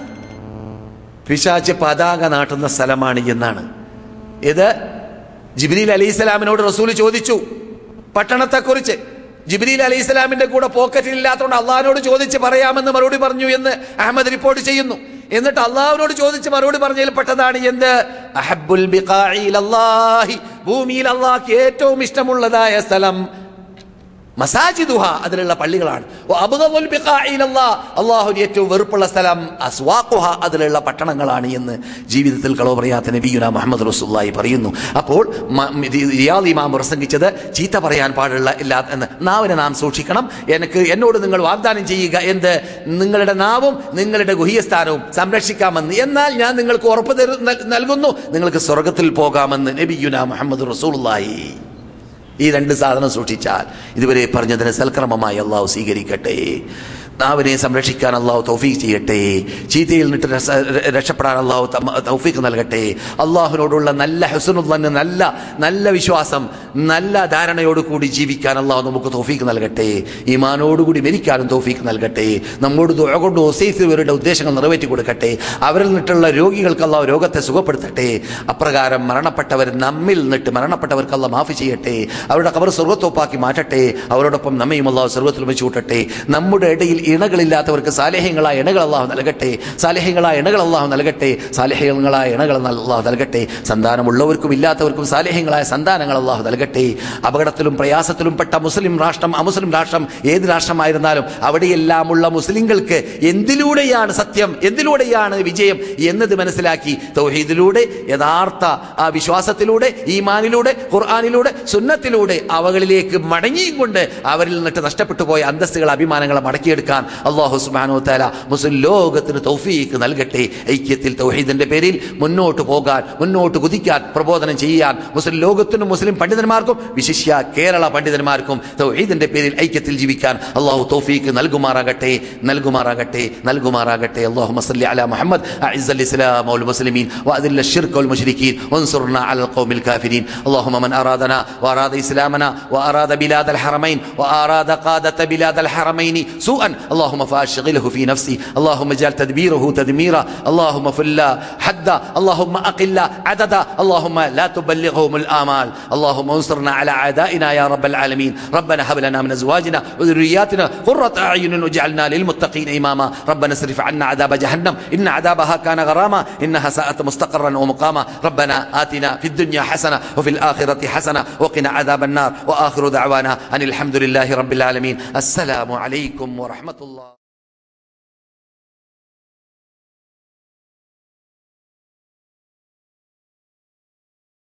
പിശാച്ച് പതാക നാട്ടുന്ന സ്ഥലമാണ് എന്നാണ്. ഇത് ജിബ്രീൽ അലി സ്വലാമിനോട് റസൂൽ ചോദിച്ചു. പട്ടണത്തെക്കുറിച്ച്. ജിബ്രീൽ അലി ഇസ്ലാമിന്റെ കൂടെ പോക്കറ്റിൽ ഇല്ലാത്തതുകൊണ്ട് അള്ളഹാനോട് ചോദിച്ച് പറയാമെന്ന് മറുപടി പറഞ്ഞു എന്ന് അഹമ്മദ് റിപ്പോർട്ട് ചെയ്യുന്നു. എന്നിട്ട് അള്ളാഹുവിനോട് ചോദിച്ച് മറുപടി പറഞ്ഞതിൽ പെട്ടതാണ് എന്ത്? അഹബുൽ ഭൂമിയിൽ അള്ളാഹ് ഏറ്റവും ഇഷ്ടമുള്ളതായ സ്ഥലം മസാജിദുഹ അതിലുള്ള പള്ളികളാണ്. അള്ളാഹുന് ഏറ്റവും വെറുപ്പുള്ള സ്ഥലം അസ്വാഖുഹ അതിലുള്ള പട്ടണങ്ങളാണ് എന്ന് ജീവിതത്തിൽ കളവ് പറയാത്ത നബിയുന മുഹമ്മദ് റസൂലുള്ളാഹി പറയുന്നു. അപ്പോൾ റിയാദ് ഇമാം പ്രസംഗിച്ചത് ചീത്ത പറയാൻ പാടുള്ള ഇല്ലാ എന്ന്. നാവിനെ നാം സൂക്ഷിക്കണം. എനിക്ക് എന്നോട് നിങ്ങൾ വാഗ്ദാനം ചെയ്യുക എന്ത്? നിങ്ങളുടെ നാവും നിങ്ങളുടെ ഗുഹ്യസ്ഥാനവും സംരക്ഷിക്കാമെന്ന്. എന്നാൽ ഞാൻ നിങ്ങൾക്ക് ഉറപ്പ് നൽകുന്നു. നിങ്ങൾക്ക് സ്വർഗത്തിൽ പോകാമെന്ന് നബിയുന മുഹമ്മദ് റസൂലുള്ളാഹി. ഈ രണ്ട് സാധനം സൂക്ഷിച്ചാൽ ഇതുവരെ പറഞ്ഞതിന് സൽക്രമമായി അള്ളാഹു സ്വീകരിക്കട്ടെ. നാവിനെ സംരക്ഷിക്കാൻ അള്ളാഹു തൗഫീഖ് ചെയ്യട്ടെ. ചീത്തയിൽ നിന്നിട്ട് രക്ഷപ്പെടാൻ അള്ളാഹു തൗഫീഖ് നൽകട്ടെ. അള്ളാഹുവിനോടുള്ള നല്ല ഹസുനുള്ള നല്ല നല്ല വിശ്വാസം നല്ല ധാരണയോട് കൂടി ജീവിക്കാൻ അള്ളാഹു നമുക്ക് തൗഫീഖ് നൽകട്ടെ. ഈമാനോടുകൂടി മരിക്കാനും തൗഫീഖ് നൽകട്ടെ. നമ്മോട് ദുആ കൊണ്ട് ഒസൈസിവരുടെ ഉദ്ദേശങ്ങൾ നിറവേറ്റി കൊടുക്കട്ടെ. അവരിൽ നിന്നിട്ടുള്ള രോഗികൾക്ക് അള്ളാഹു രോഗത്തെ സുഖപ്പെടുത്തട്ടെ. അപ്രകാരം മരണപ്പെട്ടവർ നമ്മിൽ നിന്നിട്ട് മരണപ്പെട്ടവർക്ക് അല്ല മാഫി ചെയ്യട്ടെ. അവരുടെ കവർ സ്വർഗത്തോപ്പാക്കി മാറ്റട്ടെ. അവരോടൊപ്പം നമ്മയും അള്ളാഹു സ്വർഗത്തിൽ വെച്ച് കൂട്ടട്ടെ. നമ്മുടെ ഇടയിൽ ഇണകളില്ലാത്തവർക്ക് സാലേഹ്യങ്ങളായ ഇണകൾ അള്ളാഹു നൽകട്ടെ സാലേഹ്യങ്ങളായ ഇണകൾ അള്ളാഹു നൽകട്ടെ സാലേഹ്യങ്ങളായ ഇണകൾ അള്ളാഹു നൽകട്ടെ സന്താനമുള്ളവർക്കും ഇല്ലാത്തവർക്കും സാലേഹ്യങ്ങളായ സന്താനങ്ങൾ അള്ളാഹു നൽകട്ടെ. അപകടത്തിലും പ്രയാസത്തിലും പെട്ട മുസ്ലിം രാഷ്ട്രം അമുസ്ലിം രാഷ്ട്രം ഏത് രാഷ്ട്രമായിരുന്നാലും അവിടെയെല്ലാമുള്ള മുസ്ലിങ്ങൾക്ക് എന്തിലൂടെയാണ് സത്യം എന്തിലൂടെയാണ് വിജയം എന്നത് മനസ്സിലാക്കി തൗഹീദിലൂടെ യഥാർത്ഥ ആ വിശ്വാസത്തിലൂടെ ഈമാനിലൂടെ ഖുർആാനിലൂടെ സുന്നത്തിലൂടെ അവകളിലേക്ക് മടങ്ങിയും കൊണ്ട് അവരിൽ നിന്നിട്ട് നഷ്ടപ്പെട്ടു പോയ അന്തസ്തുകൾ അഭിമാനങ്ങളെ മടക്കിയെടുക്കാൻ അള്ളാഹു സുബാനോ താല മുസ്ലിം ലോകത്തിന് തൗഫീക്ക് നൽകട്ടെ ഐക്യത്തിൽ തൗഹീദിന്റെ പേരിൽ മുന്നോട്ട് പോകാൻ മുന്നോട്ട് കുതിക്കാൻ പ്രബോധനം ചെയ്യാൻ മുസ്ലിം ലോകത്തിനും മുസ്ലിം പണ്ഡിതന്മാർക്കും വിശിഷ്യ കേരള പണ്ഡിതന്മാർക്കും തൗഹീദിന്റെ പേരിൽ ഐക്യത്തിൽ ജീവിക്കാൻ അള്ളാഹു തൗഫീക്ക് നൽകുമാറാകട്ടെ നൽകുമാറാകട്ടെ നൽകുമാറാകട്ടെ اللهم صل على محمد أعز الإسلام والمسلمين وأذل الشرك والمشركين وانصرنا على القوم الكافرين اللهم من أرادنا وأراد إسلامنا وأراد بلاد الحرمين وأراد قادة بلاد الحرمين سوءا اللهم فأشغله في نفسي. اللهم اجعل تدبيره تدميرا. اللهم فل حدا اللهم أقل عددا اللهم لا تبلغهم الآمال. اللهم انصرنا على أعدائنا يا رب العالمين. ربنا هب لنا من أزواجنا وذرياتنا قرة أعين واجعلنا للمتقين إماما. ربنا اصرف عنا عذاب جهنم. إن عذابها كان غراما. إنها ساءت مستقرا ومقاما. ربنا آتنا في الدنيا حسنة وفي الآخرة حسنة وقنا عذاب النار. وآخر دعوانا أن الحمد لله رب العالمين. السلام عليكم ورحمة rahmetullah.